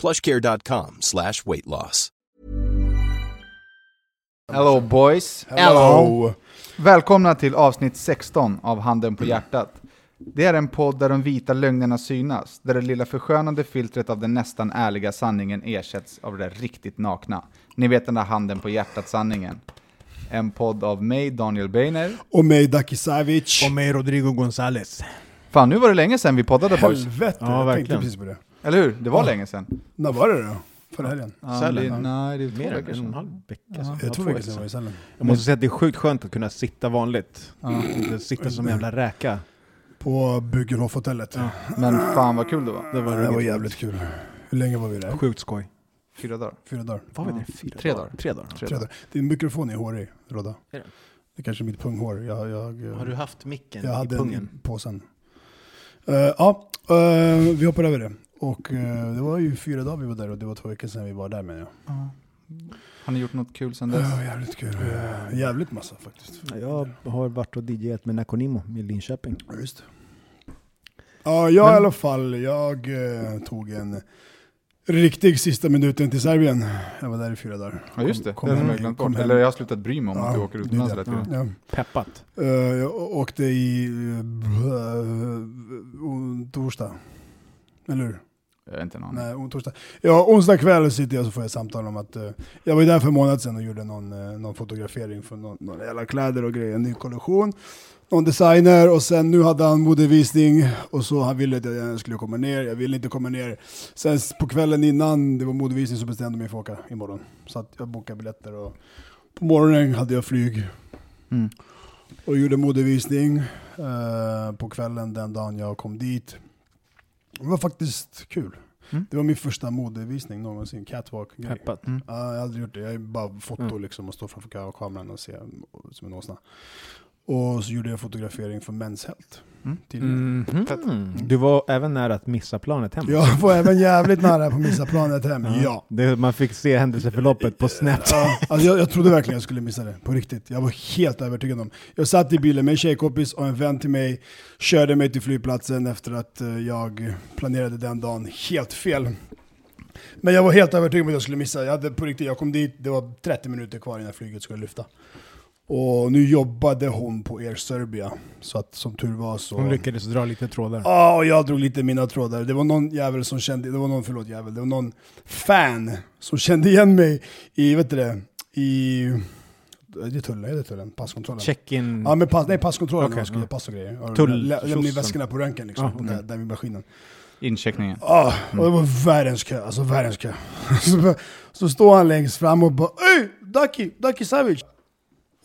plushcare.com slash weight loss. Hello boys! Hello. Välkomna till avsnitt 16 av Handen på hjärtat. Det är en podd där de vita lögnerna synas, där det lilla förskönande filtret av den nästan ärliga sanningen ersätts av det där riktigt nakna. Ni vet den där handen på hjärtat-sanningen. En podd av mig, Daniel Beiner. Och mig Daki Savic. Och mig Rodrigo Gonzales. Fan, nu var det länge sedan vi poddade boys. Helvete, Ja, jag tänkte verkligen. precis på det. Eller hur? Det var Ja. länge sedan. När var det då? Förra helgen? Ja, det, ja. nej, det är två Mer veckor än en sedan. halv vecka Ja. sedan. Jag tror två veckor sedan var i Sälen. Jag måste säga att det är sjukt skönt att kunna sitta vanligt. Ja. Inte sitta som en jävla räka. På Bugenhof-hotellet. Ja. Men fan vad kul det var. Det var, Det var jävligt kul. Hur länge var vi där? Sjukt skoj. Fyra dagar. Fyra dagar. Var vi Ja. där fyra Tre dagar. Tre dagar. Tre dagar. dagar. Din mikrofon är hårig, Rodda. Är det? Det är kanske är mitt punghår. Jag, jag, Har du haft micken jag i hade pungen? den i påsen. Eh, ja, eh, vi hoppar över det. Och eh, det var ju fyra dagar vi var där och det var två veckor sedan vi var där med jag. Ja. Har ni gjort något kul sedan dess? Ja, jävligt kul. Jävligt massa faktiskt. Jag har varit och DJat med Nakonimo i Linköping. Ja, just det. Ja, jag i alla fall, jag eh, tog en riktig sista minuten till Serbien. Jag var där i fyra dagar. Ja just det, Kom- det har jag glömt bort. Eller jag har slutat bry mig om att du åker utomlands hela tiden. Ja. Peppat. Eh, jag å- åkte i uh, torsdag. Eller hur? Jag har inte aning. Nej, on- torsdag. Ja, onsdag kväll sitter jag och så får jag samtal om att eh, jag var ju där för en månad sedan och gjorde någon, eh, någon fotografering för någon, någon jävla kläder och grejer, en ny kollektion. Någon designer och sen nu hade han modevisning och så han ville att jag skulle komma ner, jag ville inte komma ner. Sen på kvällen innan det var modevisning så bestämde jag mig för att åka imorgon. Så att jag bokade biljetter och på morgonen hade jag flyg Mm. och gjorde modevisning eh, på kvällen den dagen jag kom dit. Det var faktiskt kul. Mm. Det var min första modevisning någonsin, catwalk. Peppat. Mm. Ja, jag har aldrig gjort det, jag är bara foto Mm. liksom och stå framför ka- kameran och se som en åsna. Och så gjorde jag fotografering för Men's Health. Mm. Mhm. Du var även nära att missa planet hem. Jag var även jävligt nära på att missa planet hem, ja. Det, man fick se händelseförloppet på Snap. Ja, alltså jag, jag trodde verkligen jag skulle missa det, på riktigt. Jag var helt övertygad om. Jag satt i bilen med en tjejkompis och en vän till mig, körde mig till flygplatsen efter att eh, jag planerade den dagen helt fel. Men jag var helt övertygad om att jag skulle missa. Jag, hade på riktigt, jag kom dit, det var 30 minuter kvar innan flyget skulle lyfta. Och nu jobbade hon på Air Serbia, så att som tur var så... Hon lyckades dra lite trådar. Ja, och jag drog lite mina trådar. Det var någon jävel som kände, det var någon, förlåt jävel, det var någon fan som kände igen mig i, vet du det, i... Det är tullen, är det tullen? Passkontrollen? Check-in. Ja men pass, nej passkontrollen, okay, skulle ja. ge pass och grejer. Tull- lä- Lämna in tjosan. väskorna på röntgen liksom, Ja, och okej. där, där vid maskinen. Incheckningen. Ah, och det var världens kö, alltså världens kö. så, så står han längst fram och bara Ey! Daki, Daki Savic!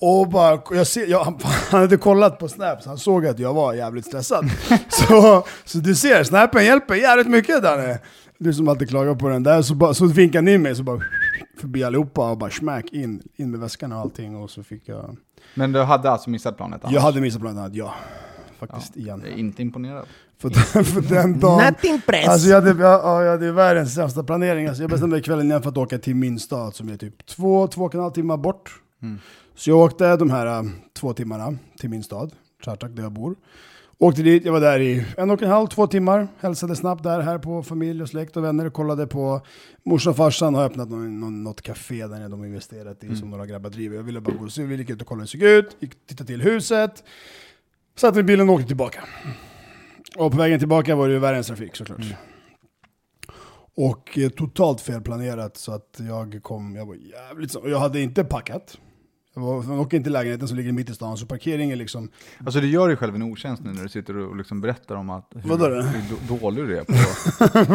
Och bara, jag ser, jag, han, han hade kollat på Snap, så han såg att jag var jävligt stressad. så, så du ser, Snapen hjälper jävligt mycket Danne. Du som alltid klagar på den där, så, bara, så vinkade han in mig, så bara förbi allihopa och bara smack in, in med väskan och allting och så fick jag... Men du hade alltså missat planet annars? Jag hade missat annat, ja. faktiskt igen. Jag är inte imponerad. För, den- för den dagen... Not impressed! Alltså jag hade, jag, ja, jag hade världens sämsta planering. Alltså jag bestämde mig kvällen innan för att åka till min stad som är typ två, två och en halv timme bort. Mm. Så jag åkte de här äh, två timmarna till min stad, Chartak där jag bor. Åkte dit, jag var där i en och en halv, två timmar. Hälsade snabbt där, här på familj och släkt och vänner. Kollade på morsan och farsan har öppnat någon, någon, något café där nere de investerat i som några grabbar driver. Jag ville bara gå och se, vi gick ut och kollade hur det såg ut, gick tittade till huset. Satte i bilen och åkte tillbaka. Och på vägen tillbaka var det ju världens trafik såklart. Och eh, totalt felplanerat så att jag kom, jag var jävligt så, och jag hade inte packat. Man åker inte i lägenheten som ligger mitt i stan, så parkeringen liksom... Alltså du gör dig själv en otjänst nu när du sitter och liksom berättar om att hur, Vadå då? hur då- dålig du är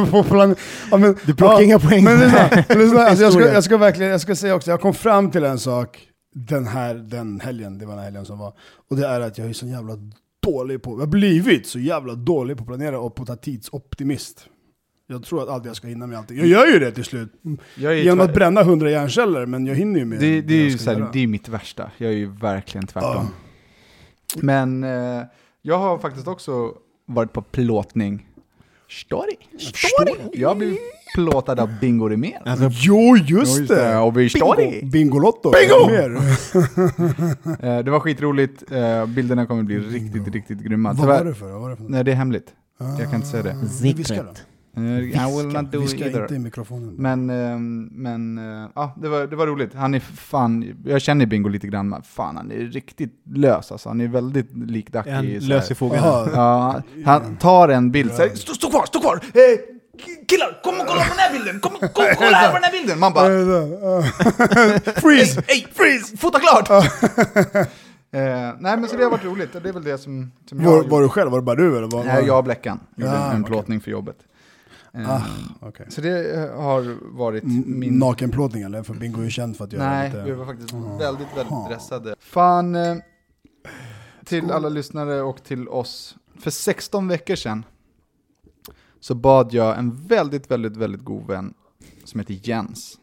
på på plan, ja, men, Du plockar inga poäng Men lyssna, lyssna, alltså jag, ska, jag ska verkligen, jag ska säga också, jag kom fram till en sak den här den helgen, det var den helgen som var, och det är att jag är så jävla dålig på, jag har blivit så jävla dålig på att planera och på att ta tidsoptimist. Jag tror att aldrig jag ska hinna med allting. Jag gör ju det till slut, Jag är genom att bränna hundra hjärnceller, men jag hinner ju med det, det, är jag ju ska så här, göra. det är mitt värsta. Jag är ju verkligen tvärtom. Ja. Men eh, jag har faktiskt också varit på plåtning. Story. Story. Jag har blivit plåtad av Bingo Rimér. Alltså, Jo, just det! Och vi story. Bingolotto! Bingo! Mer. Eh, det var skitroligt. Eh, bilderna kommer bli riktigt, riktigt grymma. Vad var det för? Vad var det för nej, det är hemligt. Jag kan inte säga det. Men Viska. Eh, I will not do Viska either. inte i mikrofonen. Men, ehm, men eh, ja, det var, det var roligt. Han är fan, jag känner Bingo lite grann, men fan han är riktigt lös alltså. Han är väldigt lik Ducky. en så här. lös i. Ja, han tar en bild såhär, stå, stå kvar, stå kvar! Eh, k- killar, kom och kolla på den här bilden! Kom, kom kolla här på den här bilden! Man bara, Freeze! Ey, freeze! Fota klart! eh, nej men så det har varit roligt, och det är väl det som, som jag har Var, gjort. var du själv? Var det bara du eller? Var, Nej, jag och Bläckan gjorde Ah, en, en okej. plåtning för jobbet. Eh, Ah, okej. Så det eh, har varit min... Nakenplåtning eller? För Bingo är ju känd för att göra Nej, lite... vi var faktiskt väldigt, väldigt dressade. Fan, eh, till alla lyssnare och till oss. För 16 veckor sedan så bad jag en väldigt, väldigt, väldigt god vän som heter Jens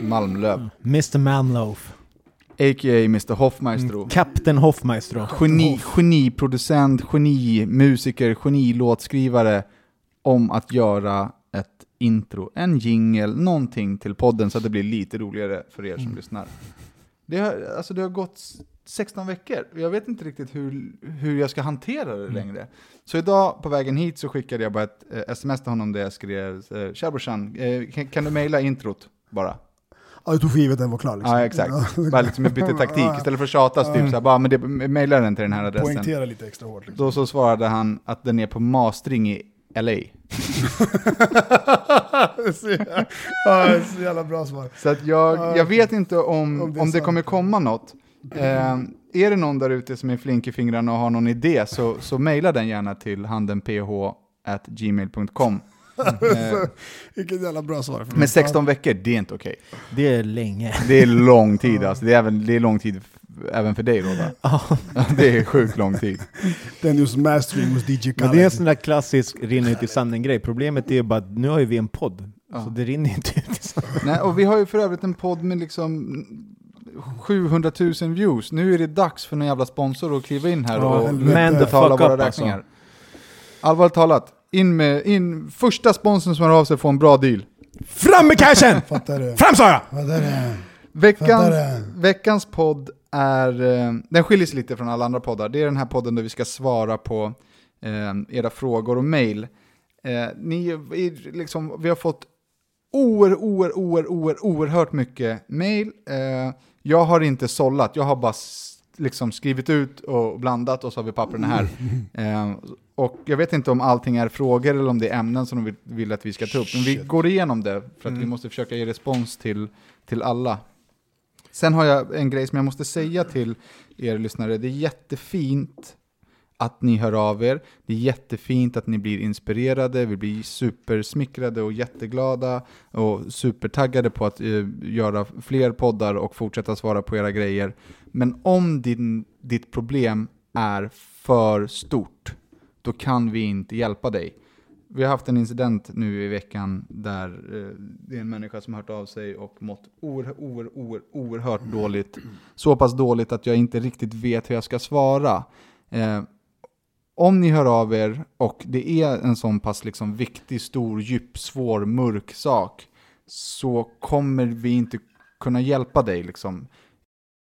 Malmlöv, Mr Manloaf. a.k.a. Mr Hoffmaestro. Kapten Hoffmaestro. Geni, geniproducent, genimusiker, genilåtskrivare om att göra ett intro, en jingle, någonting till podden så att det blir lite roligare för er som lyssnar. Det har, alltså det har gått s- 16 veckor och jag vet inte riktigt hur, hur jag ska hantera det längre. Så idag på vägen hit så skickade jag bara ett eh, sms till honom där jag skrev eh, Tja brorsan, eh, kan, kan du mejla introt bara? Ja, du tog för givet den var klar liksom. Ja exakt, bara liksom jag bytte taktik istället för att tjata så typ såhär, bara men det, mejla den till den här adressen. Poängtera lite extra hårt liksom. Då så svarade han att den är på mastering i LA. Så, ja, det är så jävla bra svar. Så att jag, jag vet inte om, Om om det det, är sant. kommer komma något. Eh, är det någon där ute som är flink i fingrarna och har någon idé så, så mejla den gärna till handenph@gmail.com. Eh, Vilket jävla bra svar. men 16 veckor, det är inte okej. Det är länge. Det är lång tid alltså. Det är även, det är lång tid även för dig Rodda. Ja, Det är sjukt lång tid. Den just mastering hos DJ men Khaled. det är en sån där klassisk rinner ut i sanden-grej. Problemet är bara att nu har ju vi en podd. Ja. Så det rinner inte ut i sanden. Nej, och vi har ju för övrigt en podd med liksom 700 000 views. Nu är det dags för en jävla sponsor att kliva in här Ja, och the betala våra alltså. räkningar. Allvarligt talat, in med, in, första sponsorn som hör av sig får en bra deal. Fram med cashen! Fram sa jag! Veckans, veckans podd är, eh, den skiljer sig lite från alla andra poddar. Det är den här podden där vi ska svara på eh, era frågor och mejl. Eh, ni, är liksom, vi har fått oer, oer, oer, oer, oerhört mycket mejl. Jag har inte sållat, jag har bara liksom skrivit ut och blandat och så har vi papperna här. Eh, och jag vet inte om allting är frågor eller om det är ämnen som de vill, att vi ska ta upp. Men vi går igenom det för att vi måste försöka ge respons till, till alla. Sen har jag en grej som jag måste säga till er lyssnare. Det är jättefint att ni hör av er. Det är jättefint att ni blir inspirerade. Vi blir supersmickrade och jätteglada och supertaggade på att eh, göra fler poddar och fortsätta svara på era grejer. Men om din, ditt problem är för stort, då kan vi inte hjälpa dig. Vi har haft en incident nu i veckan där eh, det är en människa som har hört av sig och mått oer, oer, oer, oerhört dåligt. Så pass dåligt att jag inte riktigt vet hur jag ska svara. Eh, om ni hör av er och det är en sån pass liksom viktig, stor, djup, svår, mörk sak så kommer vi inte kunna hjälpa dig. Liksom.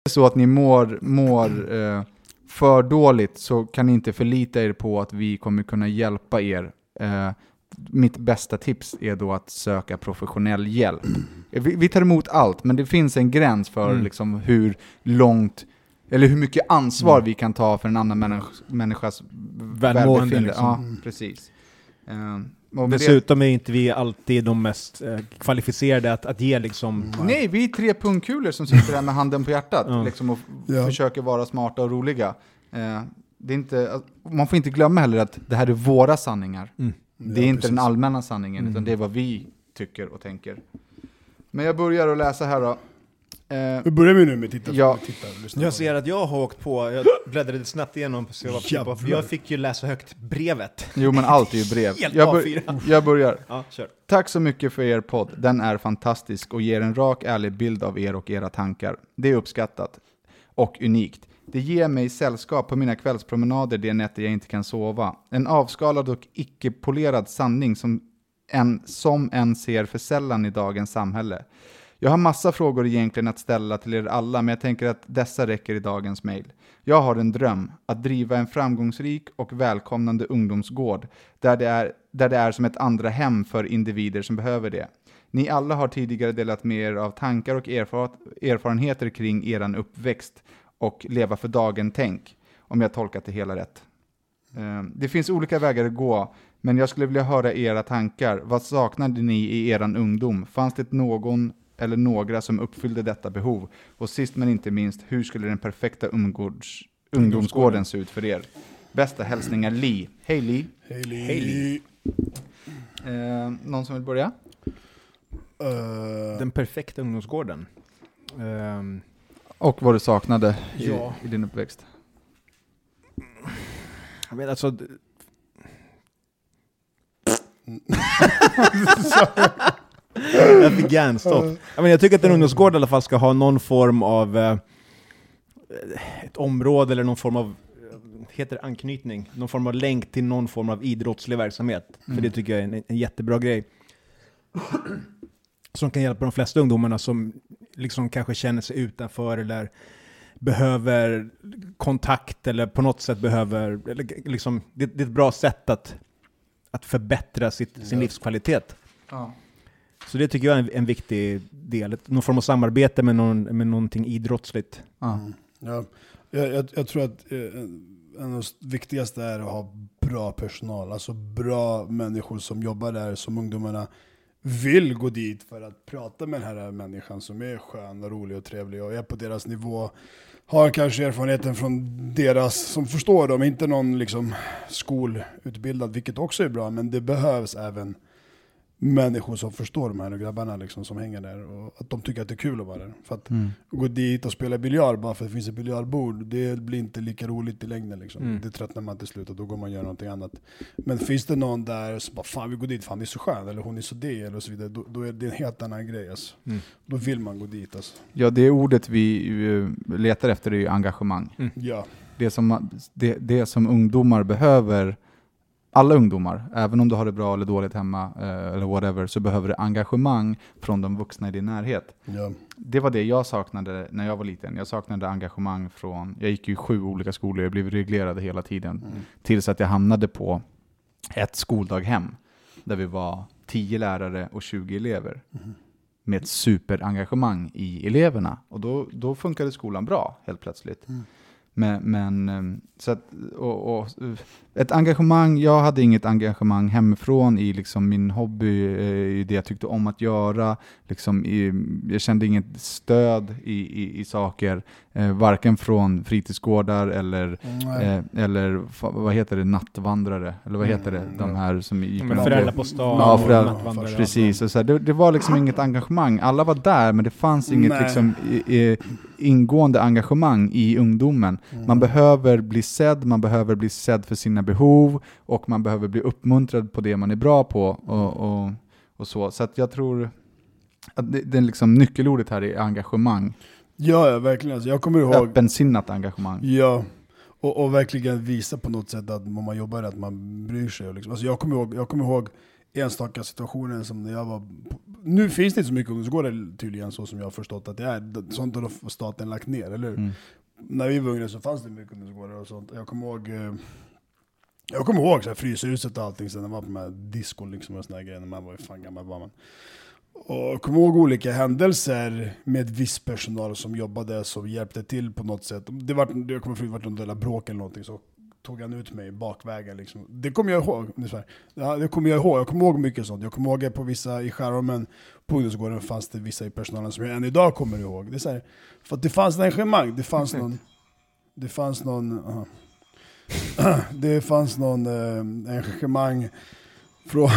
Det är så att ni mår, mår eh, för dåligt så kan ni inte förlita er på att vi kommer kunna hjälpa er. Eh, mitt bästa tips är då att söka professionell hjälp. Vi, vi tar emot allt, men det finns en gräns för Mm. liksom, hur långt, eller hur mycket ansvar Mm. vi kan ta för en annan människa, människas välbefinnande. liksom. Ja, Mm. precis. Och med det- Dessutom är inte vi alltid de mest eh, kvalificerade att, att ge liksom... Nej, vi är tre pungkulor som sitter här med handen på hjärtat liksom, och Ja. försöker vara smarta och roliga. Eh, det är inte, man får inte glömma heller att det här är våra sanningar. Mm. Det är Ja, inte precis. den allmänna sanningen, utan Mm. det är vad vi tycker och tänker. Men jag börjar att läsa här då. Eh, Vi börjar med nu med titta, Ja. titta och lyssna Jag ser att jag har åkt på, jag bläddrade snabbt igenom så jag var pigg på, för Jävlar. jag fick ju läsa högt brevet. jo, men allt är ju brev. Helt Jag, A4. jag börjar. Ja, kör. Tack så mycket för er podd. Den är fantastisk och ger en rak, ärlig bild av er och era tankar. Det är uppskattat och unikt. Det ger mig sällskap på mina kvällspromenader de nätter jag inte kan sova. En avskalad och icke-polerad sanning som en, som en ser för sällan i dagens samhälle. Jag har massa frågor egentligen att ställa till er alla, men jag tänker att dessa räcker i dagens mejl. Jag har en dröm, att driva en framgångsrik och välkomnande ungdomsgård, där det, är, där det är som ett andra hem för individer som behöver det. Ni alla har tidigare delat med er av tankar och erfar erfarenheter kring eran uppväxt och leva för dagen-tänk, om jag tolkat det hela rätt. Eh, Det finns olika vägar att gå, men jag skulle vilja höra era tankar. Vad saknade ni i eran ungdom? Fanns det någon eller några som uppfyllde detta behov? Och sist men inte minst, hur skulle den perfekta ungårds, ungdomsgården se ut för er? Bästa hälsningar Li. Hej Li. Hej Li. Hej, Li. Eh, någon som vill börja? Eh, Den perfekta ungdomsgården. Ehm, Och vad du saknade i, Ja. i din uppväxt? jag vet alltså... jag fick hjärnstopp. Jag, menar, jag tycker att en ungdomsgård i alla fall ska ha någon form av eh, ett område eller någon form av eh, heter det anknytning, någon form av länk till någon form av idrottslig verksamhet. För det tycker jag är en, en jättebra grej. Som kan hjälpa de flesta ungdomarna som liksom kanske känner sig utanför eller behöver kontakt eller på något sätt behöver, eller liksom, det, det är ett bra sätt att, att förbättra sitt, sin Ja. livskvalitet. Ja. Så det tycker jag är en, en viktig del. Någon form av samarbete med, någon, med någonting idrottsligt. Ja. Mm. Ja, jag, jag, jag tror att eh, en av det viktigaste är att ha bra personal, alltså bra människor som jobbar där, som ungdomarna vill gå dit för att prata med den här människan som är skön och rolig och trevlig och är på deras nivå. Har kanske erfarenheten från deras, som förstår dem, inte någon liksom skolutbildad, vilket också är bra, men det behövs även människor som förstår de här grabbarna liksom, som hänger där och att de tycker att det är kul att vara där. För att Mm. gå dit och spela biljard bara för att det finns ett biljardbord, det blir inte lika roligt i längden. Liksom. Mm. Det tröttnar man till slut och då går man och gör någonting annat. Men finns det någon där som bara fan vi går dit, fan det är så skön, eller hon är så det, eller så vidare, då, då är det en helt annan grej. Alltså. Mm. Då vill man gå dit. Alltså. ja, det ordet vi eh, letar efter är ju engagemang. Ja. det som, det, det som ungdomar behöver, alla ungdomar, även om du har det bra eller dåligt hemma eh, eller whatever, så behöver du engagemang från de vuxna i din närhet. Ja. Det var det jag saknade när jag var liten. Jag saknade engagemang från, jag gick ju i sju olika skolor, jag blev reglerad hela tiden. Mm. Tills att jag hamnade på ett skoldaghem, där vi var 10 lärare och 20 elever. Mhm. Med ett superengagemang i eleverna. Och då, då funkade skolan bra, helt plötsligt. Mm. Men, men eh, så att, och, och, ett engagemang, jag hade inget engagemang hemifrån i liksom min hobby, eh, i det jag tyckte om att göra. Liksom i, jag kände inget stöd i, i, i saker, eh, varken från fritidsgårdar eller, eh, eller vad heter det, nattvandrare, eller vad heter det, Mm, de här som gick på föräldrar på stan Ja, och föräldrar- nattvandrare. Precis, och så här, det, det var liksom inget engagemang. Alla var där, men det fanns inget Nej. liksom, i, i, ingående engagemang i ungdomen. Mm. Man behöver bli sedd, man behöver bli sedd för sina behov och man behöver bli uppmuntrad på det man är bra på. Och, och, och så. så jag tror att det, det är liksom nyckelordet här är engagemang. ja, ja, verkligen. Alltså, jag kommer ihåg, Öppensinnat engagemang. Ja, Och, och verkligen visa på något sätt att man jobbar att man bryr sig. Liksom. Alltså jag, kommer ihåg, jag kommer ihåg enstaka situationer som när jag var... Nu finns det inte så mycket ungdomsgårdar tydligen så som jag har förstått att det är. Sånt har staten lagt ner, eller hur? Mm. När vi var yngre så fanns det mycket ungdomsgårdar och sånt. Jag kommer ihåg... eh, Jag kommer ihåg så här, Fryshuset och allting, sen det var på de här disco liksom och såna här grejer, när man var fan gammal var man. Och jag kommer ihåg olika händelser med viss personal som jobbade, som hjälpte till på något sätt. Det var, jag kommer ihåg att det var något jävla bråk eller någonting, så tog han ut mig bakvägen. Liksom. Det kommer jag ihåg. Ja, det kommer jag ihåg. Jag kommer ihåg mycket sånt. Jag kommer ihåg på vissa i Skärholmen, på ungdomsgården, fanns det vissa i personalen som jag än idag kommer ihåg. Det är så här, för att det fanns ett engagemang. Det fanns någon... Det fanns någon... aha. det fanns någon eh, engagemang från...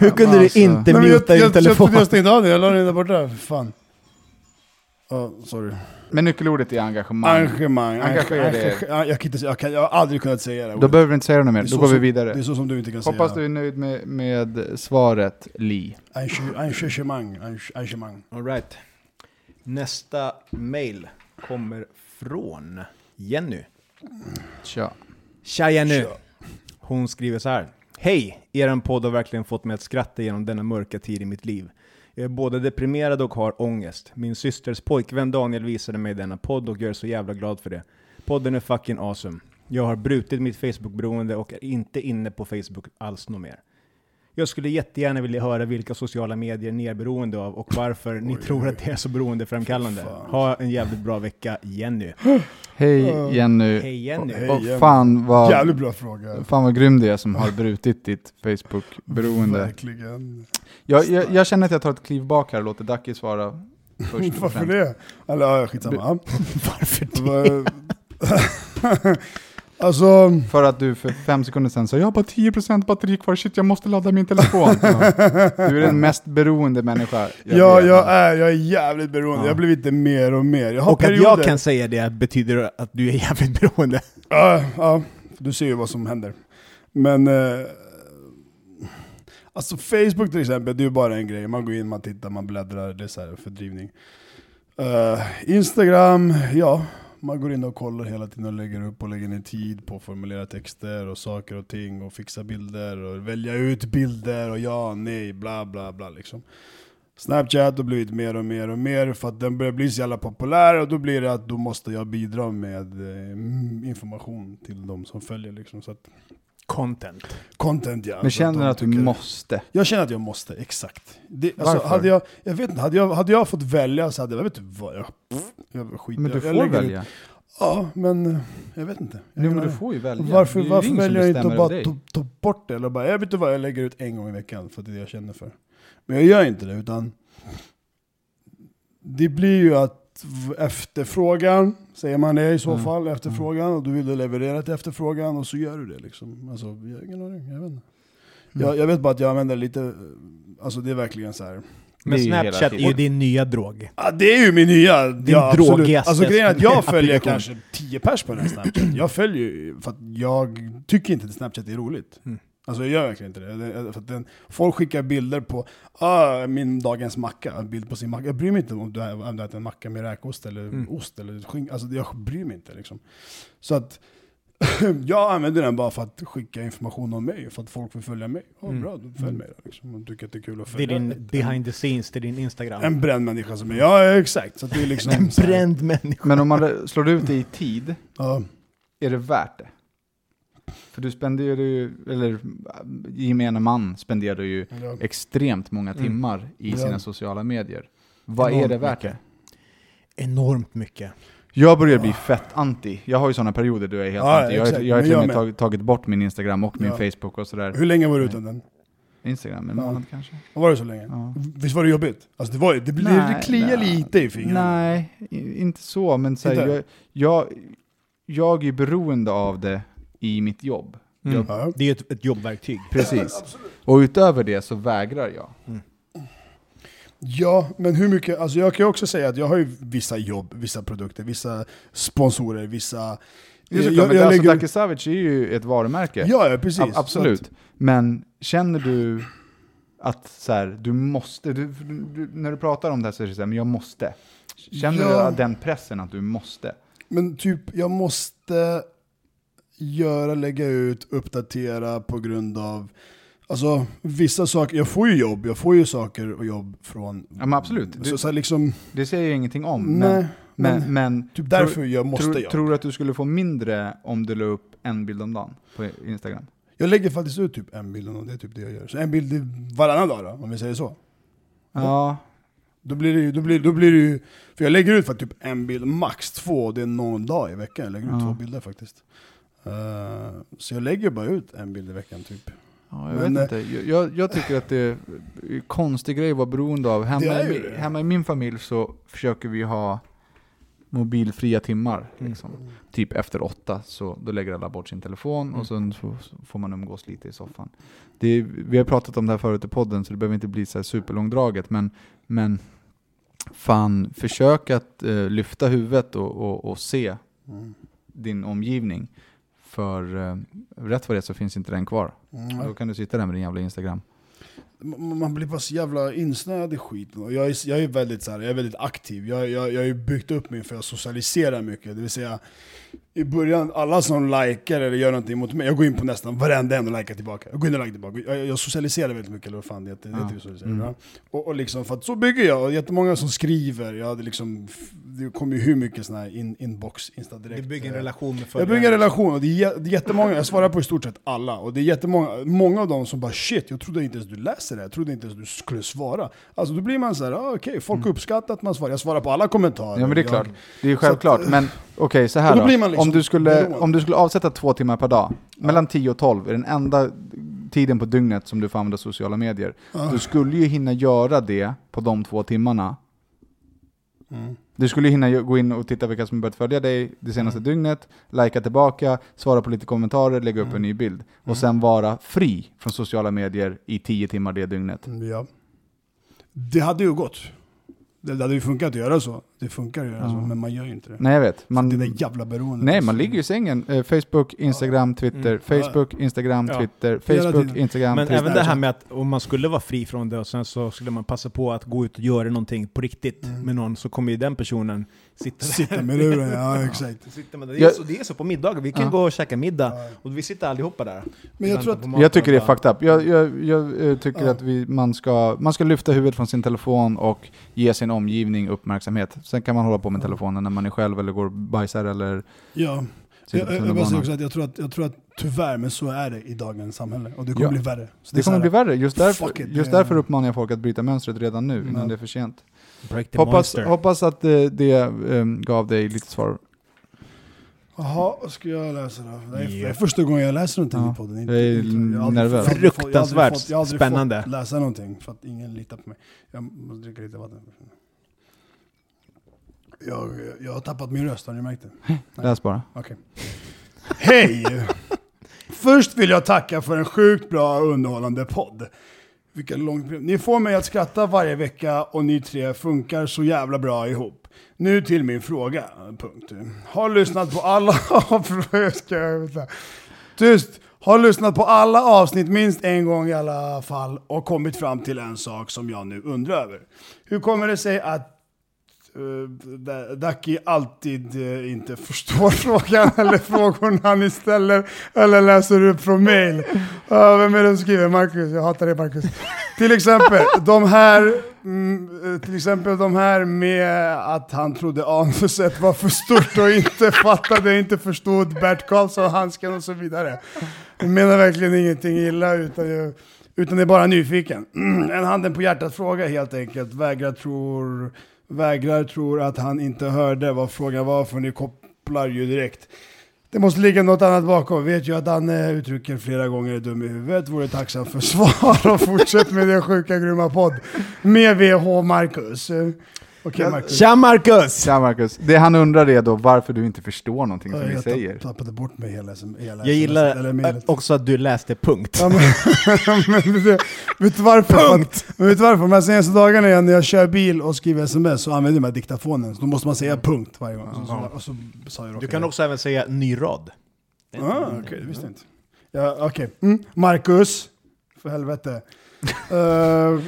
Hur kunde Alltså. du inte Nej, men muta jag, din jag, telefon? Jag, jag stängde av den, jag la den där borta. Fan. Ja, sorry. Men nyckelordet är engagemang. Engagemang. Engagera dig. Jag, kan inte, säga- jag, kan, jag har aldrig kunnat säga det. Då behöver vi inte säga det mer, då så går vi som- vidare. Det är så som du inte kan Hoppas säga. du är nöjd med, med svaret, Li. Engage- Engagemang. Engage- Engagemang. All right. Nästa mail kommer från Jenny. Tja. Tja Jenny! Tja. Hon skriver så här. Hej! Er podd har verkligen fått mig att skratta genom denna mörka tid i mitt liv. Jag är både deprimerad och har ångest. Min systers pojkvän Daniel visade mig denna podd och jag är så jävla glad för det. Podden är fucking awesome. Jag har brutit mitt Facebook-beroende och är inte inne på Facebook alls något mer. Jag skulle jättegärna vilja höra vilka sociala medier ni är beroende av och varför ni tror att det är så beroendeframkallande. Ha en jävligt bra vecka, Jenny. Hej Jenny. Hej Jenny! Hej. Och fan vad, Jävligt bra fråga. fan vad grym du är som har brutit ditt Facebook-beroende. Verkligen. Jag, jag, jag känner att jag tar ett kliv bak här och låter Ducky svara först. Varför det? Eller ja, skitsamma. Varför det? Alltså... För att du för fem sekunder sedan sa jag har bara 10% batteri kvar, shit jag måste ladda min telefon. Ja. Du är den mest beroende människa jag Ja, vet. jag är, jag är jävligt beroende. Ja. Jag har blivit det mer och mer. Jag har Och att perioder. jag kan säga det betyder att du är jävligt beroende. Ja, ja, du ser ju vad som händer. Men... Eh, alltså Facebook till exempel, det är ju bara en grej. Man går in, man tittar, man bläddrar, det är så här fördrivning. Eh, Instagram, ja. Man går in och kollar hela tiden och lägger upp och lägger ner tid på att formulera texter och saker och ting och fixa bilder och välja ut bilder och ja, nej, bla bla bla liksom. Snapchat har blivit mer och mer och mer för att den börjar bli så jävla populär och då blir det att då måste jag bidra med eh, information till de som följer liksom. Så att, Content. content ja. Men känner de att du måste? Jag känner att jag måste, exakt. Det, alltså, Varför? hade jag, jag vet inte, hade jag, hade jag fått välja så hade jag, vet du vad, jag, jag skiter Men du får jag lägger ut- välja. Ja, men eh, jag vet inte. Jag Jo, men du får ju välja. Varför, varför väljer jag inte att bara ta, ta bort det? Eller bara, jag vet inte vad, jag lägger ut en gång i veckan för att det är det jag känner för. Men jag gör inte det, utan det blir ju att efterfrågan, säger man det i så Mm. fall, efterfrågan, och du vill leverera till efterfrågan och så gör du det liksom. Alltså, jag har ingen aning, jag vet inte. Mm. Jag, jag vet bara att jag använder lite, alltså det är verkligen så här. Men Snapchat är ju din nya drog. Ja, det är ju min nya, Din ja, absolut. drogigaste Alltså grejen är att jag följer applikation. kanske 10 pers på den här Snapchat. Jag följer ju för att jag tycker inte att Snapchat är roligt. Mm. Alltså jag gör verkligen inte det. det. För att den, folk skickar bilder på ah, min dagens macka, en bild på sin macka. Jag bryr mig inte om du om du ätit en macka med räkost eller Mm. ost eller skink. Alltså jag bryr mig inte liksom. Så att jag använder den bara för att skicka information om mig, för att folk vill följa mig. Ja, Mm. bra, då följ mig då. Liksom. Om du tycker att det är kul att Det är följa. din behind the scenes, det är din Instagram. en bränd människa som är, ja exakt. Så att det är liksom En bränd människa. Men om man slår ut det i tid, Ja. är det värt det? För du spenderar ju, eller gemene man spenderar ju Ja. extremt många Mm. timmar i Ja. sina sociala medier. Vad är Enormt det värt mycket. det? Enormt mycket. Jag börjar bli fett anti. Jag har ju sådana perioder då jag är helt Ja, anti. Jag, exakt. jag har till och med tagit, tagit bort min Instagram och min Ja. Facebook och sådär. Hur länge var du utan den? Instagram, en Ja. månad kanske? Var det så länge? Ja. Visst var det jobbigt? Alltså det, var, det, blir, Nej, det kliar nej. lite i fingrarna. Nej, i- inte så, men så här, jag, jag, jag är beroende av det i mitt jobb. Mm. Jag, Ja. Det är ett, ett jobbverktyg. precis. Och utöver det så vägrar jag. Ja, men hur mycket, alltså jag kan ju också säga att jag har ju vissa jobb, vissa produkter, vissa sponsorer, vissa... Det är såklart, jag, men jag alltså, lägger, Daki Savage är ju ett varumärke. ja, ja, precis. A- absolut. Men känner du att så här, du måste, du, du, när du pratar om det här så är det så här, men jag måste. Känner Ja. du att den pressen att du måste? Men typ, jag måste göra, lägga ut, uppdatera på grund av Alltså vissa saker, jag får ju jobb, jag får ju saker och jobb från... Ja men absolut. Så, Du, så här liksom, det säger jag ingenting om. Nej, men, men, men typ därför jag måste tror, jag. tror du att du skulle få mindre om du la upp en bild om dagen på Instagram? Jag lägger faktiskt ut typ en bild och det är typ det jag gör. Så en bild varannan dag då, om vi säger så. Ja. Då blir det ju, då blir, då blir det ju, för jag lägger ut för typ en bild, max två, det är någon dag i veckan jag lägger ut Ja. två bilder faktiskt. Eh, så jag lägger bara ut en bild i veckan typ. Ja, jag Men, vet inte. Jag- Jag, jag tycker att det är en konstig grej att vara beroende av. Hemma, i, hemma i min familj så försöker vi ha mobilfria timmar. Liksom. Typ efter åtta, så då lägger alla bort sin telefon och sen så så får man umgås lite i soffan. Det vi har pratat om det här förut i podden, så det behöver inte bli så här superlångdraget, men, men fan, försök att eh, lyfta huvudet och, och, och se Mm. din omgivning. För eh, rätt vad det så finns inte den kvar. Mm. Då kan du sitta där med din jävla Instagram. Man blir bara så jävla insnöad i skiten. Och jag, är, jag är väldigt så här, jag är väldigt aktiv. Jag, jag, jag har ju byggt upp mig för att socialisera mycket. Det vill säga, i början, alla som likar eller gör någonting mot mig, jag går in på nästan varenda en och likar tillbaka. Jag går in och likar tillbaka. Jag, jag socialiserar väldigt mycket, eller vad fan det heter. Det Ja. heter socialisera, Mm. och, och liksom, för att så bygger jag, och jättemånga som skriver, jag hade liksom, det kommer ju hur mycket sådana här in, inbox, insta direkt. Du bygger en eh, relation med jag följare. bygger en relation och det är, jä- det är jättemånga, jag svarar på i stort sett alla, och det är jättemånga, många av dem som bara shit, jag trodde inte ens du läser det, jag trodde inte ens du skulle svara. Alltså då blir man så här, ah, okej, folk uppskattar att man svarar, jag svarar på alla kommentarer. Mm. Ja men det är jag, klart, det är ju självklart. att, men okej, så och här då då. blir man liksom om, du skulle, om du skulle avsätta två timmar per dag, mellan 10 och 12 är den enda tiden på dygnet som du får använda sociala medier. Ja. Du skulle ju hinna göra det på de två timmarna. Mm. Du skulle hinna gå in och titta vilka som börjat följa dig det senaste Mm. dygnet, likea tillbaka, svara på lite kommentarer, lägga upp Mm. en ny bild. Och Mm. sen vara fri från sociala medier i 10 timmar det dygnet. Ja. Det hade ju gått. Det hade ju funkat att göra så. Det funkar att göra Ja. så, men man gör ju inte det. Nej jag vet. Man, det där jävla beroendet. nej, alltså. man ligger i sängen. Eh, Facebook, Instagram, Twitter. Mm. Facebook, Instagram, Ja. Twitter. Hela Facebook, tiden. Instagram, Men Twitter. även det här med att om man skulle vara fri från det och sen så skulle man passa på att gå ut och göra någonting på riktigt Mm. med någon så kommer ju den personen sitta där. Sitta med luren, ja exakt. Sitta med det. Det, är Jag- så, det är så på middagar, vi kan Ja. gå och käka middag och vi sitter allihopa där. Men jag tror att Jag tycker det är fucked up. Jag, jag, jag eh, tycker Ja. att vi, man, ska, man ska lyfta huvudet från sin telefon och ge sin omgivning uppmärksamhet. Sen kan man hålla på med telefonen när man är själv eller går och bajsar eller Ja, jag, jag, jag, också att jag, tror att, jag tror att tyvärr, men så är det i dagens samhälle. Och det kommer Ja. bli värre. Så Det är kommer så bli här, värre. Just därför, it, just det- därför uppmanar jag folk att bryta mönstret redan nu, innan Ja. det är för sent. Break the Hoppas, hoppas att eh, det eh, gav dig lite svar. Jaha, vad ska jag läsa då? Det är, det är Ja. första gången jag läser någonting Ja. i podden. Jag är jag aldrig nervös. fått- jag har aldrig fått- jag har aldrig Fruktansvärt fått- jag har aldrig spännande. fått läsa någonting för att ingen litar på mig. Jag måste dricka lite vatten. Jag, jag har tappat min röst, har ni märkt det? Läs bara. Okej. Hej! Först vill jag tacka för en sjukt bra och underhållande podd. Vilken lång Ni får mig att skratta varje vecka och ni tre funkar så jävla bra ihop. Nu till min fråga. Punkt. Har lyssnat på alla... Ska jag vänta. Tyst! Har lyssnat på alla avsnitt minst en gång i alla fall och kommit fram till en sak som jag nu undrar över. Hur kommer det sig att Eh, Daki alltid eh, inte förstår frågan eller frågorna ni ställer eller läser upp från mail. Vem är det som skriver? Marcus, jag hatar dig Marcus. till exempel de här mm, eh, till exempel de här med att han trodde anuset var för stort och inte fattade, inte förstod Bert Karlsson, handsken och så vidare. Jag menar verkligen ingenting illa utan jag, utan är bara nyfiken. en handen på hjärtat fråga helt enkelt. Vägrar tror, vägrar tror att han inte hörde vad frågan var för ni kopplar ju direkt. Det måste ligga något annat bakom. Vet ju att Danne uttrycker flera gånger är dum i huvudet. Vore tacksam för svar och fortsätt med din sjuka grymma podd. Med VH Marcus. Eh, Okej Marcus. Tja Marcus! Tja Marcus. Det han undrar är då varför du inte förstår någonting som vi jag säger. tapp- tappade bort mig hela, hela Jag eller gillar mejlet. också att du läste punkt. Ja, men, men, vet, du, vet du varför? För att, men vet du varför? De här senaste dagarna igen när jag kör bil och skriver sms så använder jag här diktafonen. Så då måste man säga punkt varje gång. Så, så, och så sa jag Du kan också även säga ny rad. Ah, Okej, det visste jag inte. Ja, Okej, mm. Marcus. För helvete. Eh,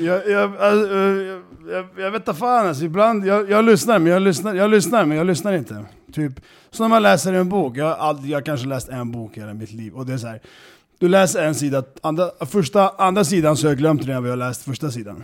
jag, jag, uh, jag, jag, jag vet inte fan alltså, ibland, jag, jag lyssnar men jag lyssnar, jag lyssnar men jag lyssnar inte. Typ, så när man läser en bok, jag har, aldrig, jag har kanske läst en bok i hela mitt liv, och det är så här. Du läser en sida, andra, första, andra sidan så har jag glömt redan vad jag läst första sidan.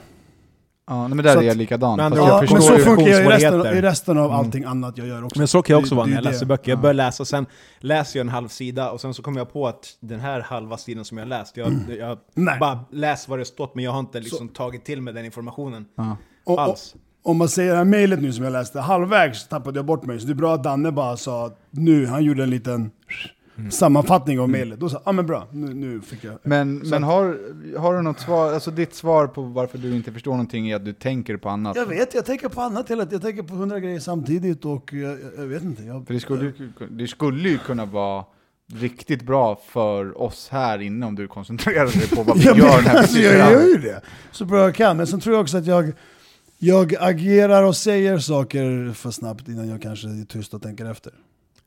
Ja, men där Så är jag likadan. Men Ja, Ja, jag men så funkar jag i resten, i resten av Mm. allting annat jag gör också. Men så kan jag också Det- vara när är jag läser det. böcker. Jag Ja. börjar läsa och sen läser jag en halv sida och sen så kommer jag på att den här halva sidan som jag läst, jag, jag Mm. Nej. bara läst vad det stått men jag har inte liksom tagit till mig den informationen Ja. Och- och- alls. Om man säger det här mejlet nu som jag läste, halvvägs tappade jag bort mig. Så det är bra att Danne bara sa att nu, han gjorde en liten sammanfattning av mejlet. Då sa jag, ah, men bra, nu, nu fick jag... Men, men har, har du något svar, alltså ditt svar på varför du inte förstår någonting är att du tänker på annat? Jag vet, jag tänker på annat hela tiden. Jag tänker på hundra grejer samtidigt och jag, jag, vet inte. Jag, För det skulle, det skulle ju kunna vara riktigt bra för oss här inne om du koncentrerar dig på vad vi Ja, gör när vi alltså, jag gör här. ju det så bra jag kan, men sen tror jag också att jag, jag agerar och säger saker för snabbt innan jag kanske är tyst och tänker efter.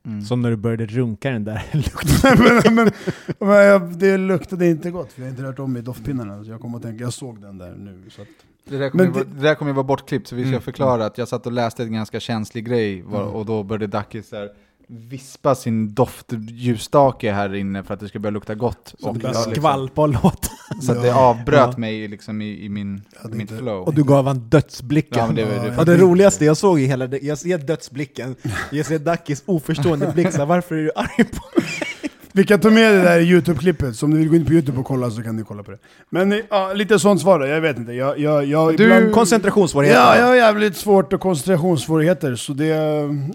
Mm. Som när du började runka den där lukten. men, men, men det luktade inte gott, för jag har inte rört om i doftpinnarna. Så jag kommer att tänka, jag såg den där nu. Så att, Det där kommer ju vara- det där kommer ju vara bortklippt, så vi ska Mm. förklara att jag satt och läste en ganska känslig grej, var, Mm. och då började Dacke så här vispa sin doftljusstake här inne för att det ska börja lukta gott. Så Och det Började liksom- skvalpa och låta. Så att det Ja. avbröt Ja. mig liksom i, i min, hade mitt inte- flow. Och du gav han dödsblicken. Ja, det, Ja, det, jag- Och det roligaste jag såg i hela det, jag ser dödsblicken, jag ser Dackis oförstående blick, så här, varför är du arg på Vi kan ta med det där Youtube-klippet, så om ni vill gå in på Youtube och kolla så kan ni kolla på det. Men eh, ja, lite sånt svar då, jag vet inte. Jag, jag, jag, Du- ibland- Koncentrationssvårigheter. Ja, jag har jävligt svårt och koncentrationssvårigheter, så det,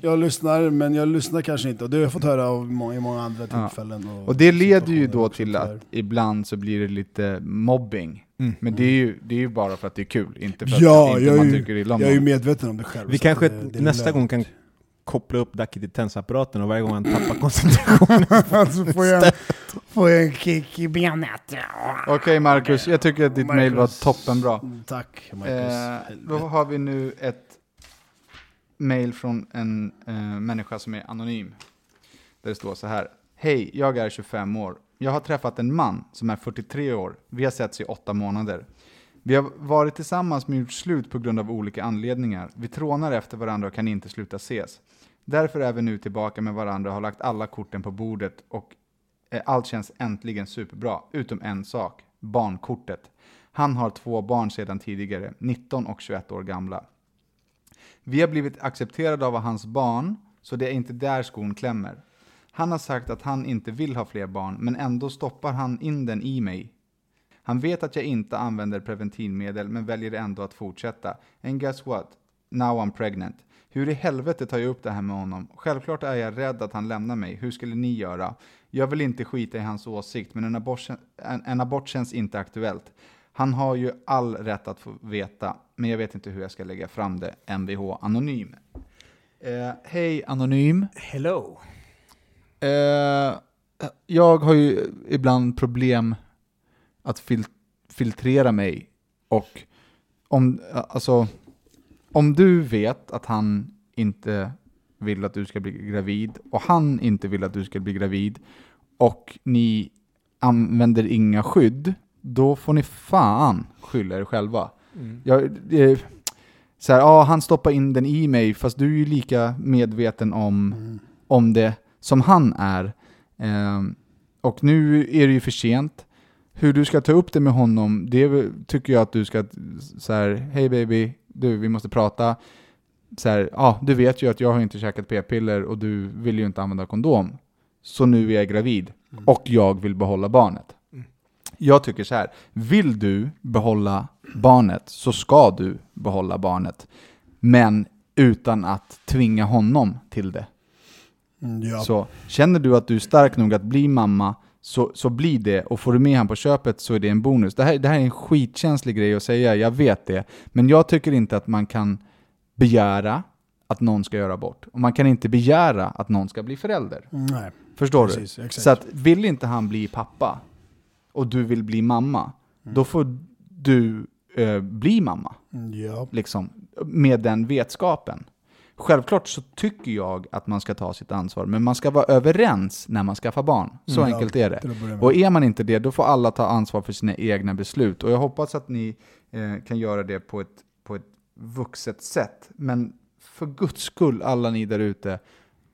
jag lyssnar, men jag lyssnar kanske inte. Och det har jag fått höra av många, i många andra Ja. tillfällen. Och, Och det leder ju då till att ibland så blir det lite mobbing. Mm. Men det är, ju, det är ju bara för att det är kul, inte för att Ja, inte jag är man ju- tycker illa om Jag är ju medveten om det själv. Vi kanske det- det nästa gång kan koppla upp Dacke till tensapparaten och varje gång han tappar koncentration så får jag, får jag en kick i benet. Okej Marcus, jag tycker att ditt Marcus. mail var toppenbra. Tack Marcus. Eh, då har vi nu ett mail från en eh, människa som är anonym. Där det står så här. Hej, jag är 25 år. Jag har träffat en man som är 43 år. Vi har setts i åtta månader. Vi har varit tillsammans men gjort slut på grund av olika anledningar. Vi trånar efter varandra och kan inte sluta ses. Därför är vi nu tillbaka med varandra och har lagt alla korten på bordet och eh, allt känns äntligen superbra, utom en sak, barnkortet. Han har två barn sedan tidigare, 19 och 21 år gamla. Vi har blivit accepterade av hans barn, så det är inte där skon klämmer. Han har sagt att han inte vill ha fler barn, men ändå stoppar han in den i mig. Han vet att jag inte använder preventivmedel, men väljer ändå att fortsätta. And guess what? Now I'm pregnant. Hur i helvete tar jag upp det här med honom? Självklart är jag rädd att han lämnar mig. Hur skulle ni göra? Jag vill inte skita i hans åsikt, men en abort, en, en abort känns inte aktuellt. Han har ju all rätt att få veta, men jag vet inte hur jag ska lägga fram det. Mvh Anonym. Eh, Hej Anonym. Hello. Eh, jag har ju ibland problem att fil filtrera mig och om, alltså, om du vet att han inte vill att du ska bli gravid och han inte vill att du ska bli gravid och ni använder inga skydd, då får ni fan skylla er själva. Jag, det, så här, ja, han stoppar in den i mig, fast du är ju lika medveten om, om det som han är. Ehm, och nu är det ju för sent. Hur du ska ta upp det med honom, det tycker jag att du ska, så här, hej baby, du, vi måste prata. Så här, ja, du vet ju att jag har inte käkat p-piller och du vill ju inte använda kondom. Så nu är jag gravid och jag vill behålla barnet. Jag tycker så här, vill du behålla barnet så ska du behålla barnet. Men utan att tvinga honom till det. Mm, ja. Så känner du att du är stark nog att bli mamma, så, så bli det. Och får du med han på köpet så är det en bonus. Det här, det här är en skitkänslig grej att säga, jag vet det. Men jag tycker inte att man kan begära att någon ska göra abort. Och man kan inte begära att någon ska bli förälder. Nej, Förstår precis. du? Exakt. Så att vill inte han bli pappa och du vill bli mamma, då får du eh, bli mamma. Mm, ja. Liksom, med den vetskapen. Självklart så tycker jag att man ska ta sitt ansvar, men man ska vara överens när man skaffar barn. Så Mm, enkelt är det. Och är man inte det, då får alla ta ansvar för sina egna beslut. Och jag hoppas att ni eh, kan göra det på ett, på ett vuxet sätt. Men för guds skull, alla ni där ute,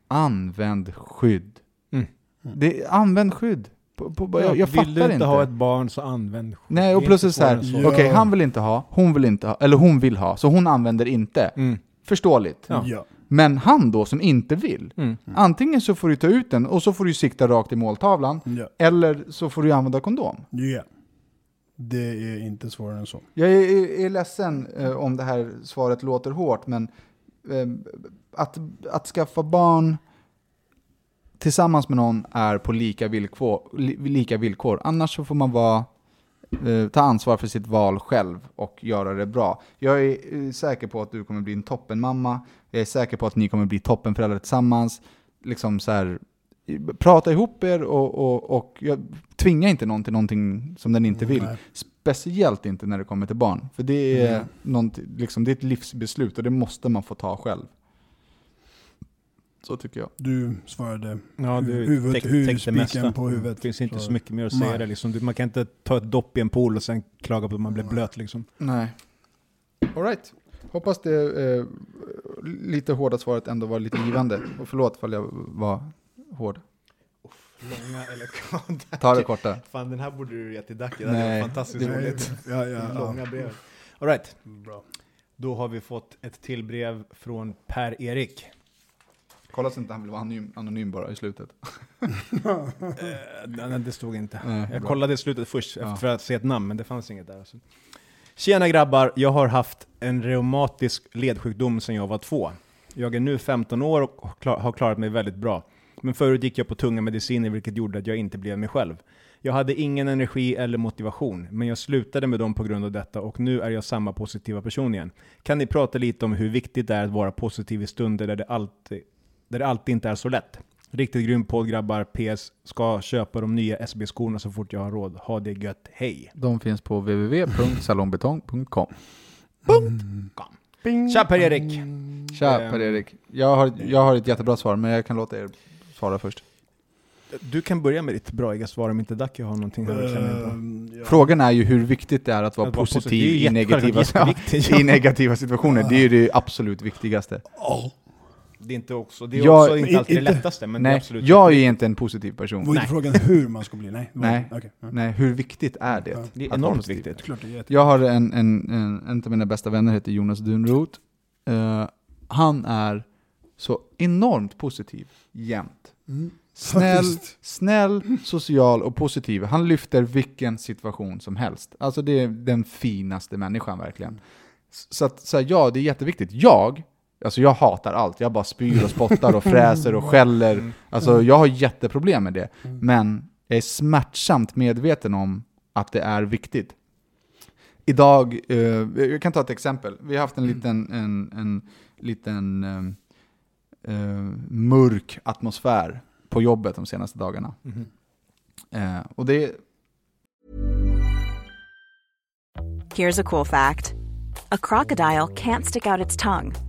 använd skydd. Mm. Det, använd skydd. På, på, jag, jag Vill fattar du inte inte. ha ett barn så använd skydd. Nej, och plus inte är så här, okej, han vill inte ha, hon vill inte ha, eller hon vill ha, så hon använder inte. Mm. Förståeligt. Ja. Ja. Men han då, som inte vill, Mm. antingen så får du ta ut den och så får du sikta rakt i måltavlan, Ja. eller så får du använda kondom. Ja. Det är inte svårare än så. Jag är, är, är ledsen eh, om det här svaret låter hårt, men eh, att, att skaffa barn tillsammans med någon är på lika villkor. Li, lika villkor. Annars så får man vara, eh, ta ansvar för sitt val själv och göra det bra. Jag är eh, säker på att du kommer bli en toppenmamma. Jag är säker på att ni kommer bli toppenföräldrar tillsammans. Liksom så här, prata ihop er och, och, och jag, tvinga inte någon till någonting som den inte vill. Nej. Speciellt inte när det kommer till barn. För det är, Mm. liksom, det är ett livsbeslut och det måste man få ta själv. Så tycker jag. Du svarade Ja, du Huvud- täck- huvud- täckte det spiken mesta. på huvudet. Det finns inte Så- så mycket mer att säga där liksom. Du- Man kan inte ta ett dopp i en pool och sen klaga på att man blir blöt liksom. Nej. Alright. Hoppas det eh, lite hårda svaret ändå var lite givande. Och förlåt ifall jag var hård. Långa eller Ta det korta. Fan den här borde du ge till Dacke, det hade fantastiskt Det- roligt. Ja, ja, Långa ja. brev. Alright, Bra. då har vi fått ett till brev från Per-Erik. Kolla så inte han vara anonym, anonym bara i slutet. Eh, nej, det stod inte. Nej, Jag bra. kollade i slutet först Ja. för att se ett namn, men det fanns inget där. Alltså. Tjena grabbar, jag har haft en reumatisk ledsjukdom sedan jag var två. Jag är nu 15 år och har klarat mig väldigt bra. Men förut gick jag på tunga mediciner vilket gjorde att jag inte blev mig själv. Jag hade ingen energi eller motivation, men jag slutade med dem på grund av detta och nu är jag samma positiva person igen. Kan ni prata lite om hur viktigt det är att vara positiv i stunder där det alltid, där det alltid inte är så lätt? Riktigt grym podd grabbar, PS. Ska köpa de nya SB-skorna så fort jag har råd. Ha det gött, hej! De finns på www.salongbetong.com. Tja Per-Erik! Tja Ehm. Per-Erik. Jag har, jag har ett jättebra svar, men jag kan låta er svara först. Du kan börja med ditt braiga svar om inte Dacke har någonting han vill klämma in på. Ehm, ja. Frågan är ju hur viktigt det är att vara Att vara positiv. i, negativa, i negativa situationer. Det är ju det absolut viktigaste. Det är inte också, det är Jag- också inte alltid det inte- lättaste, men det är Nej, absolut jag är inte en positiv person. Var inte Nej. frågan hur man ska bli? Nej. det Nej. Ja. Nej, hur viktigt är det? Ja. Det är enormt viktigt. Klart det är Jag har en, en, en, en av mina bästa vänner heter Jonas Dunroth. Eh, han är så enormt positiv jämt. Mm. Snäll, snäll, social och positiv. Han lyfter vilken situation som helst. Alltså det är den finaste människan verkligen. Så att, så här, ja, det är jätteviktigt. Jag, alltså jag hatar allt. Jag bara spyr och spottar och fräser och skäller. Alltså jag har jätteproblem med det. Men jag är smärtsamt medveten om att det är viktigt. Idag, eh, jag kan ta ett exempel. Vi har haft en liten, en, en liten eh, eh, mörk atmosfär på jobbet de senaste dagarna. Eh, och det, Here's a cool fact a crocodile can't stick out its tongue.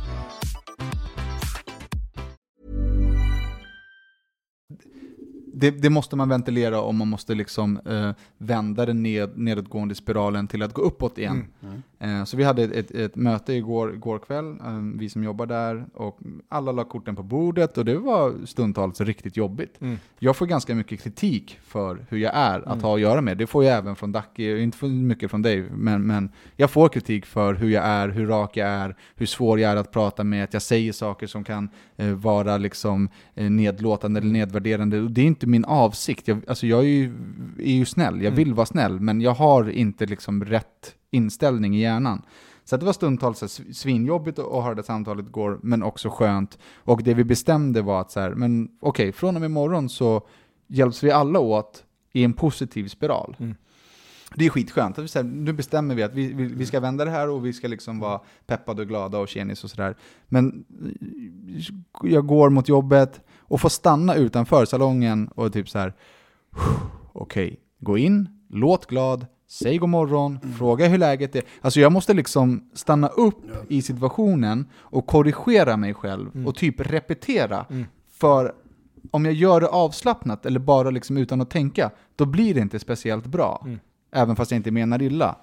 Det, det måste man ventilera och man måste liksom eh, vända den ned, nedåtgående spiralen till att gå uppåt igen. Eh, så vi hade ett, ett, ett möte igår, igår kväll, eh, vi som jobbar där, och alla la korten på bordet och det var stundtals riktigt jobbigt. Jag får ganska mycket kritik för hur jag är att ha att göra med. Det får jag även från Dacke, inte för mycket från dig, men, men jag får kritik för hur jag är, hur rak jag är, hur svår jag är att prata med, att jag säger saker som kan eh, vara liksom eh, nedlåtande eller nedvärderande. Och det är inte min avsikt. Jag, alltså jag är ju, är ju snäll, jag Mm. vill vara snäll, men jag har inte liksom rätt inställning i hjärnan. Så det var stundtals så här sv- svinjobbigt att ha det samtalet igår, men också skönt. Och det vi bestämde var att så här, men okej, från och med imorgon så hjälps vi alla åt i en positiv spiral. Mm. Det är skitskönt. Att vi säger, nu bestämmer vi att vi, vi, vi ska vända det här och vi ska liksom vara peppade och glada och tjenis och sådär. Men jag går mot jobbet och får stanna utanför salongen och typ så här. okej, gå in, låt glad, säg god morgon, fråga hur läget är. Alltså jag måste liksom stanna upp i situationen och korrigera mig själv och typ repetera. För om jag gör det avslappnat eller bara liksom utan att tänka, då blir det inte speciellt bra. Även fast jag inte menar illa.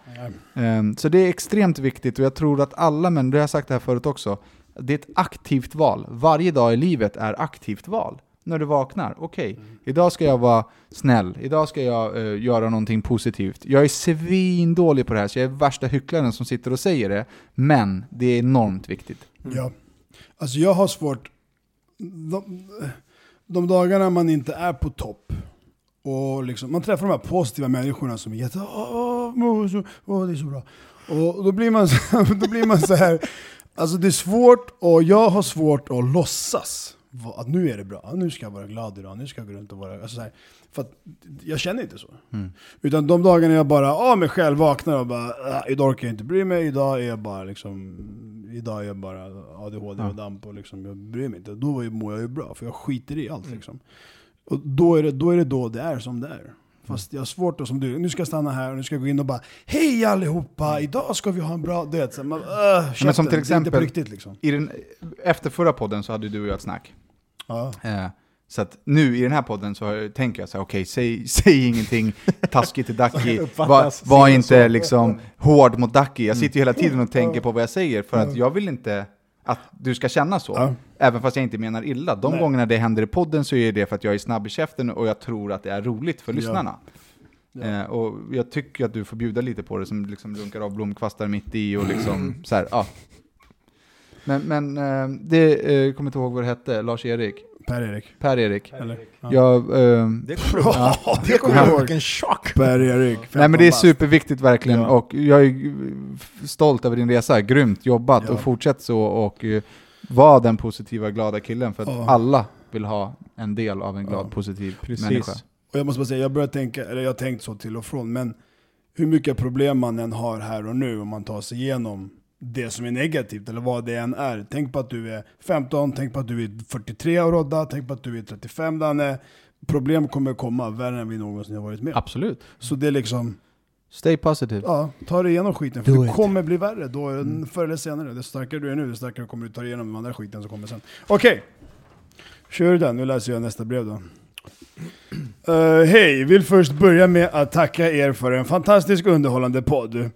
Ehm, så det är extremt viktigt och jag tror att alla män, det har jag sagt det här förut också, det är ett aktivt val. Varje dag i livet är aktivt val. När du vaknar, okej, idag ska jag vara snäll, idag ska jag eh, göra någonting positivt. Jag är svindålig på det här, så jag är värsta hycklaren som sitter och säger det, men det är enormt viktigt. Ja. Alltså jag har svårt, de, de dagarna man inte är på topp, och liksom, man träffar de här positiva människorna som är jätte, åh, åh, åh, det är så bra. Och då blir man, så- då blir man så här. Alltså det är svårt, och jag har svårt att låtsas att nu är det bra, nu ska jag vara glad idag, nu ska jag gå runt och vara... Alltså så här, för att jag känner inte så. Utan de dagarna jag bara av mig själv vaknar och bara "Ah, idag orkar jag inte bry mig, idag är jag bara liksom Idag är jag bara ADHD och damp och liksom, jag bryr mig inte. Då mår jag ju bra, för jag skiter i allt liksom. Och då är, det, då är det då det är som det är. Fast jag har svårt att som du, nu ska jag stanna här och nu ska jag gå in och bara Hej allihopa, idag ska vi ha en bra... Du vet, så man, uh, Men som till det är inte exempel- på riktigt liksom. I den, efter förra podden så hade du och jag ett snack. Ja. Eh, så att nu i den här podden så tänker jag så här, okej, säg, säg ingenting taskigt till Ducky, var, var inte liksom hård mot Ducky. Jag sitter ju hela tiden och tänker på vad jag säger, för att jag vill inte att du ska känna så. Ja. Även fast jag inte menar illa. De Nej. gångerna det händer i podden så är det för att jag är snabb i käften och jag tror att det är roligt för lyssnarna. Eh, och jag tycker att du får bjuda lite på det, som liksom lunkar av blomkvastar mitt i och liksom så här, ja. Men, men eh, det, eh, kommer inte ihåg vad det hette, Lars-Erik? Per-Erik. Per-Erik. Eller? Ja. Jag, eh, Det kommer du ihåg. Ja, Det kommer jag ihåg. Vilken chock! Per-Erik. nej men det är 15 bast. superviktigt verkligen Ja. och jag är stolt över din resa, grymt jobbat Ja. och fortsätt så och eh, var den positiva glada killen för att Ja. alla vill ha en del av en glad Ja. positiv Precis. människa. Och jag måste bara säga, jag börjar tänka, eller jag har tänkt så till och från, men hur mycket problem man än har här och nu, om man tar sig igenom det som är negativt, eller vad det än är. Tänk på att du är 15, tänk på att du är 43 och Rodda, tänk på att du är 35 Danne. Problem kommer komma värre än vi någonsin har varit med. Absolut. Så det är liksom, Stay positive. ja, ta dig igenom skiten, för Do det it. kommer bli värre då, förr eller senare. Desto starkare du är nu, desto starkare kommer du ta dig igenom den andra skiten som kommer sen. Okej, kör den. Nu läser jag nästa brev då. Eh, Hej, vill först börja med att tacka er för en fantastisk underhållande podd.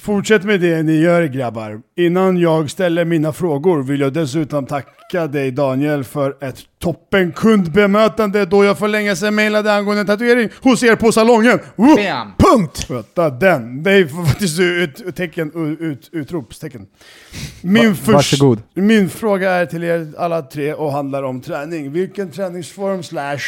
Fortsätt med det ni gör grabbar. Innan jag ställer mina frågor vill jag dessutom tacka dig Daniel för ett toppen kundbemötande då jag för länge sedan mejlade angående en tatuering hos er på salongen. Woo! Bam! Punkt! Vänta, den. Det är faktiskt ut, ut, tecken, ut, ut, utropstecken. Min, Va- förs- varsågod. min fråga är till er alla tre och handlar om träning. Vilken träningsform slash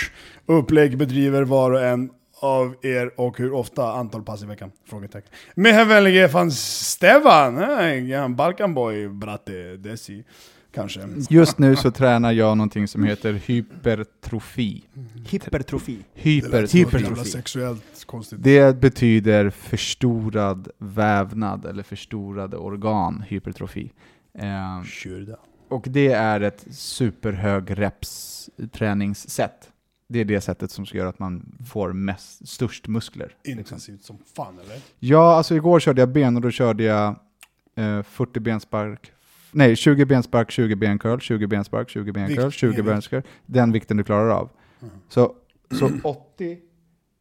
upplägg bedriver var och en av er och hur ofta antal pass i veckan? Frågetecken. Med vänlige fan Stefan, en Balkanboy, bratte, desi. Kanske. Just nu så tränar jag någonting som heter hypertrofi. Hypertrofi. Hypertrofi. Konstigt. Det betyder förstorad vävnad eller förstorade organ, hypertrofi. Eh, Kör det. och det är ett superhög reps träningssätt. Det är det sättet som ska göra att man får mest, störst muskler. liksom. Intensivt som fan eller? Ja, alltså igår körde jag ben och då körde jag eh, 40 benspark, nej 20 benspark, 20 bencurl, 20 benspark, 20 bencurl, Vikt, 20 ingen bencurl. Den vikten du klarar av. Mm. Så, så 80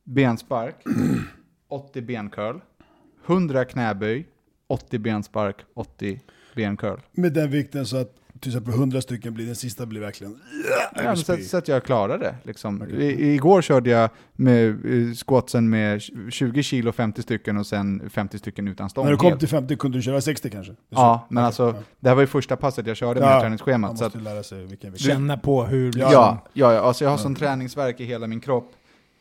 benspark, 80 bencurl, 100 knäböj, 80 benspark, 80 bencurl. Med den vikten så att till exempel 100 stycken blir, den sista blir verkligen... Ja, så, så att jag klarar det. Liksom. I, igår körde jag med eh, squatsen med 20 kilo 50 stycken och sen 50 stycken utan stång. När du kom till 50 kunde du köra 60 kanske? Ja, men alltså, ja. det här var ju första passet jag körde med Ja, träningsschemat. Man Så att, måste lära sig vilken vikt. Känna på hur... Ja. ja, ja, ja, alltså jag har sån träningsverk i hela min kropp.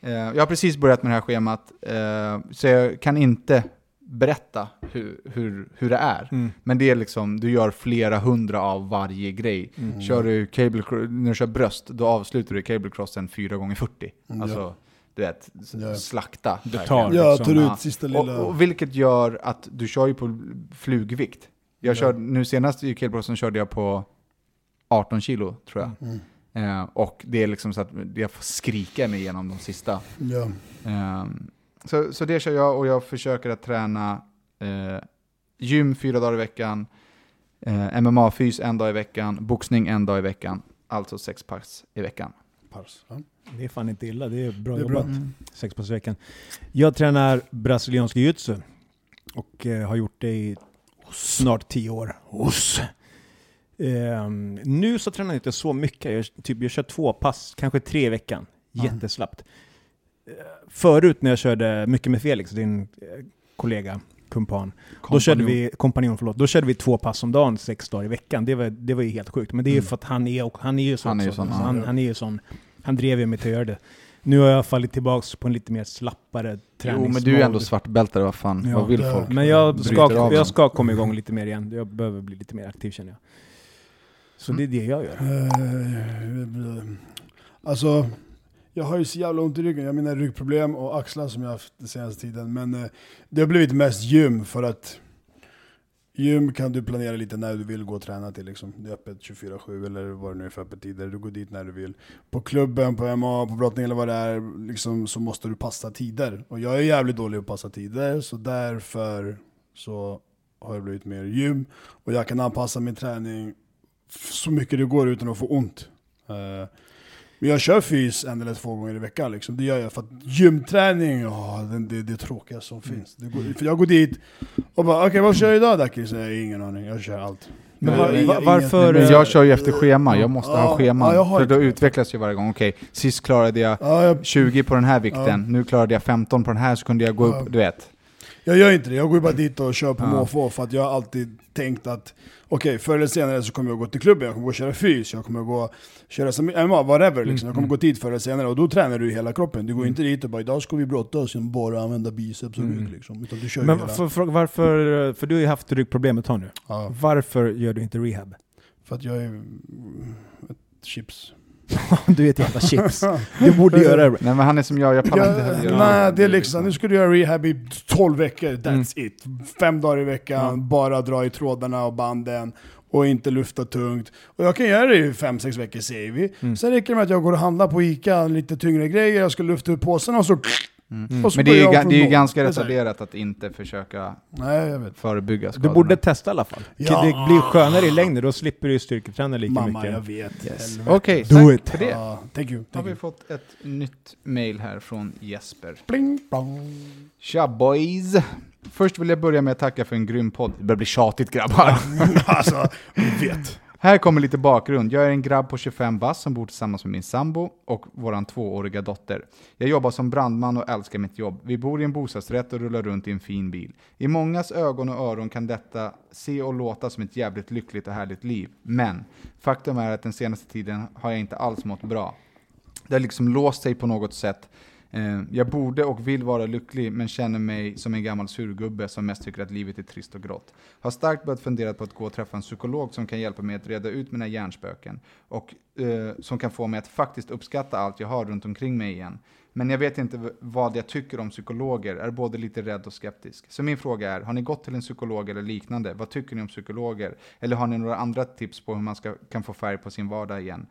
Eh, jag har precis börjat med det här schemat, eh, så jag kan inte berätta hur, hur, hur det är. Mm. Men det är liksom, du gör flera hundra av varje grej. Mm. Kör du cable, när du kör bröst, då avslutar du cablecrossen 4 gånger 40 Mm, Alltså, du vet, slakta. Du tar. Ja, liksom. tar ut sista Och, lilla... och vilket gör att du kör ju på flugvikt. Jag Ja. körde, nu senast i cablecrossen körde jag på 18 kilo, tror jag. Mm. Eh, och det är liksom så att jag får skrika mig igenom de sista. Ja. Ehm, så, så det kör jag och jag försöker att träna eh, gym fyra dagar i veckan, eh, MMA-fys en dag i veckan, boxning en dag i veckan. Alltså sex pass i veckan. Paus. Ja. Det är fan inte illa, det är bra Det är bra. jobbat. Sex pass i veckan. Jag tränar brasiliansk jiu-jitsu och eh, har gjort det i snart tio år. Oss. Ehm, nu så tränar jag inte så mycket. Jag, typ, jag kör två pass, kanske tre i veckan. Jätteslappt. Eh, Förut när jag körde mycket med Felix, din eh, kollega, kumpan, då körde vi, kompanjon förlåt, då körde vi två pass om dagen, sex dagar i veckan. Det var, det var ju helt sjukt. Men det är ju Mm. för att han är, och han är ju så Han är ju sån, Så han, han är ju sån. Han drev ju mig till att göra det. Nu har jag fallit tillbaka på en lite mer slappare träningsmode. Jo, men du är ändå svartbältare, vad fan, Ja. vad vill folk? Men jag ska, jag ska komma igång lite mer igen. Jag behöver bli lite mer aktiv känner jag. Så det är det jag gör. Eh, Alltså, jag har ju så jävla ont i ryggen. Jag menar ryggproblem och axlar som jag haft den senaste tiden. Men eh, det har blivit mest gym för att gym kan du planera lite när du vill gå och träna till. Liksom. Det är öppet 24-7 eller vad det nu är för öppettider. Du går dit när du vill. På klubben, på MA, på brottning eller vad det är, liksom, så måste du passa tider. Och jag är jävligt dålig på att passa tider, så därför så har jag blivit mer gym. Och jag kan anpassa min träning så mycket det går utan att få ont. Eh, jag kör fys en eller två gånger i veckan. Liksom. Det gör jag för att gymträning, ja, det, det, det är tråkiga som finns. Det går, för jag går dit och bara okej vad kör jag idag Daki? Så jag har ingen aning, jag kör allt. Men Jag- var- jag- varför- Men jag kör ju efter schema, jag måste ha Ja, scheman. ja, jag har för då utvecklas ju varje gång. Okej, sist klarade jag Ja, jag, 20 på den här vikten, Ja. nu klarade jag 15 på den här, så kunde jag gå Ja. upp, du vet. Jag gör inte det, jag går bara dit och kör på Ja. måfå för att jag har alltid tänkt att okej, förr eller senare så kommer jag gå till klubben, jag kommer gå och köra fys, jag kommer gå och köra som MMA, whatever liksom. Jag kommer Mm. gå dit förr eller senare och då tränar du hela kroppen. Du går inte dit och bara idag ska vi brottas genom bara använda biceps och Mm. rygg liksom. Utan du kör ju Men hela. för, för, varför, för du har ju haft ryggproblem ett tag nu. Ja, Varför gör du inte rehab? för att jag är mm, ett chips. du är ett jävla chips. Du borde göra det. Nej men han är som jag, jag pallar inte heller göra nej, det är liksom, nu ska du göra rehab i 12 veckor, that's it. Fem dagar i veckan, bara dra i trådarna och banden och inte lufta tungt. Och jag kan göra det i 5-6 veckor säger vi. Mm. Sen räcker det med att jag går och handlar på Ica, lite tyngre grejer, jag ska lyfta upp påsarna och så... Mm. Så Men det är, ju, det är ju ganska retarderat att inte försöka Nej, jag vet. förebygga Du skadorna. borde testa i alla fall. Ja. Det blir skönare i längden, då slipper du styrketräna lika Mamma, mycket. jag vet. Yes. Okej, Do tack it. för det. Ja, thank you. Har Thank vi you. fått ett nytt mail här från Jesper. Bling, bong. Tja boys! Först vill jag börja med att tacka för en grym podd. Det börjar bli tjatigt grabbar. alltså, vi vet. Här kommer lite bakgrund. Jag är en grabb på 25 bast som bor tillsammans med min sambo och vår tvååriga dotter. Jag jobbar som brandman och älskar mitt jobb. Vi bor i en bostadsrätt och rullar runt i en fin bil. I mångas ögon och öron kan detta se och låta som ett jävligt lyckligt och härligt liv. Men faktum är att den senaste tiden har jag inte alls mått bra. Det har liksom låst sig på något sätt. Eh, jag borde och vill vara lycklig men känner mig som en gammal surgubbe som mest tycker att livet är trist och grått. Har starkt börjat fundera på att gå och träffa en psykolog som kan hjälpa mig att reda ut mina hjärnspöken och eh, som kan få mig att faktiskt uppskatta allt jag har runt omkring mig igen. Men jag vet inte vad jag tycker om psykologer, är både lite rädd och skeptisk. Så min fråga är, har ni gått till en psykolog eller liknande? Vad tycker ni om psykologer? Eller har ni några andra tips på hur man ska, kan få färg på sin vardag igen?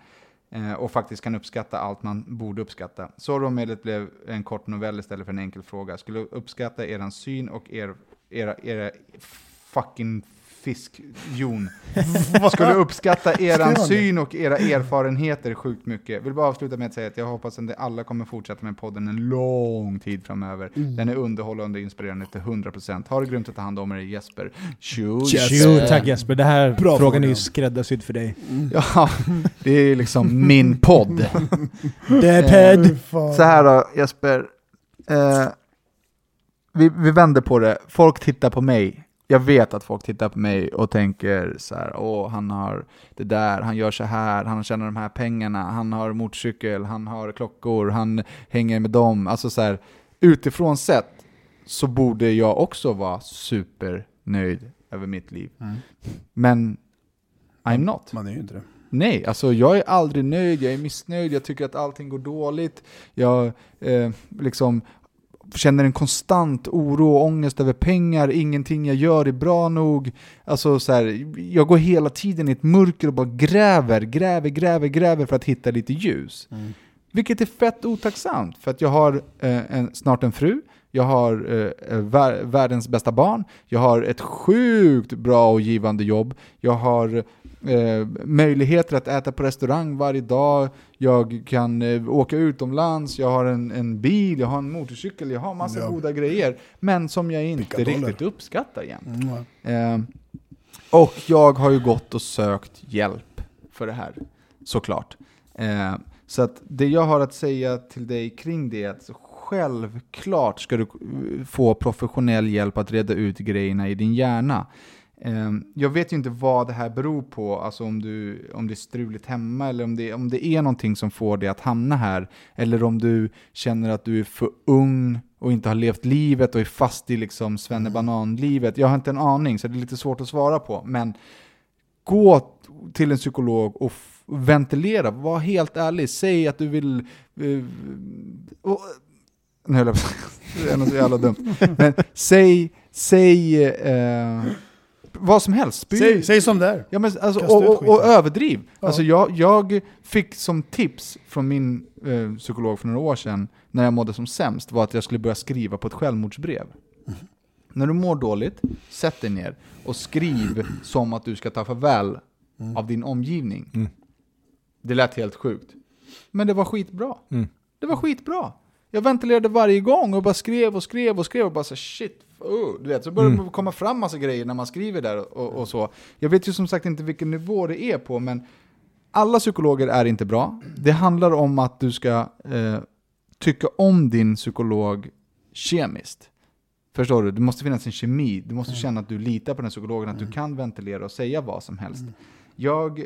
Eh, och faktiskt kan uppskatta allt man borde uppskatta. Sorry om blev en kort novell istället för en enkel fråga. Skulle uppskatta eran syn och er, era, era fucking fiskjon. Skulle uppskatta eran syn och era erfarenheter sjukt mycket. Vill bara avsluta med att säga att jag hoppas att alla kommer fortsätta med podden en lång tid framöver. Mm. Den är underhållande och inspirerande till 100%. Ha det grymt att ta hand om er Jesper. Tjo, Jesper. Tack Jesper. Det här Bra frågan är ju skräddarsydd för dig. Ja, det är liksom min podd. Deadhead! Fan. Så här då Jesper. Eh, vi, vi vänder på det. Folk tittar på mig. Jag vet att folk tittar på mig och tänker så här, åh han har det där, han gör så här, han tjänar de här pengarna, han har motorcykel, han har klockor, han hänger med dem. Alltså så här, utifrån sett så borde jag också vara supernöjd över mitt liv. Mm. Men I'm not. Man är ju inte det. Nej, alltså jag är aldrig nöjd, jag är missnöjd, jag tycker att allting går dåligt. Jag eh, liksom känner en konstant oro och ångest över pengar, ingenting jag gör är bra nog. Alltså så här, jag går hela tiden i ett mörker och bara gräver, gräver, gräver, gräver för att hitta lite ljus. Vilket är fett otacksamt, för att jag har eh, en, snart en fru, jag har eh, vär, världens bästa barn, jag har ett sjukt bra och givande jobb, jag har eh, möjligheter att äta på restaurang varje dag, jag kan eh, åka utomlands, jag har en, en bil, jag har en motorcykel, jag har massa Ja. goda grejer, men som jag inte riktigt uppskattar jämt. Mm. Eh, och jag har ju gått och sökt hjälp för det här, såklart. Eh, så att det jag har att säga till dig kring det är att självklart ska du eh, få professionell hjälp att reda ut grejerna i din hjärna. Ehm, jag vet ju inte vad det här beror på, alltså om, du, om det är struligt hemma eller om det, om det är någonting som får dig att hamna här. Eller om du känner att du är för ung och inte har levt livet och är fast i liksom svennebanan-livet. Jag har inte en aning, så det är lite svårt att svara på. Men gå till en psykolog och ventilera. Var helt ärlig. Säg att du vill... Uh, och, nu höll jag på Det är något så jävla dumt. Men säg, säg Uh, vad som helst. Spy. Säg, säg som det är. Ja, men alltså, Kasta och, ut och, och överdriv. Ja. Alltså jag, jag fick som tips från min eh, psykolog för några år sedan, när jag mådde som sämst, var att jag skulle börja skriva på ett självmordsbrev. Mhm. När du mår dåligt, sätt dig ner och skriv som att du ska ta farväl Mm. av din omgivning. Mm. Det lät helt sjukt. Men det var skitbra. Mm. Det var skitbra. Jag ventilerade varje gång och bara skrev och skrev och skrev och bara så shit, oh, du vet, så börjar Mm. det komma fram massa grejer när man skriver där och, och så. Jag vet ju som sagt inte vilken nivå det är på, men alla psykologer är inte bra. Det handlar om att du ska eh, tycka om din psykolog kemiskt. Förstår du? Det måste finnas en kemi. Du måste känna att du litar på den psykologen, att du kan ventilera och säga vad som helst. Jag,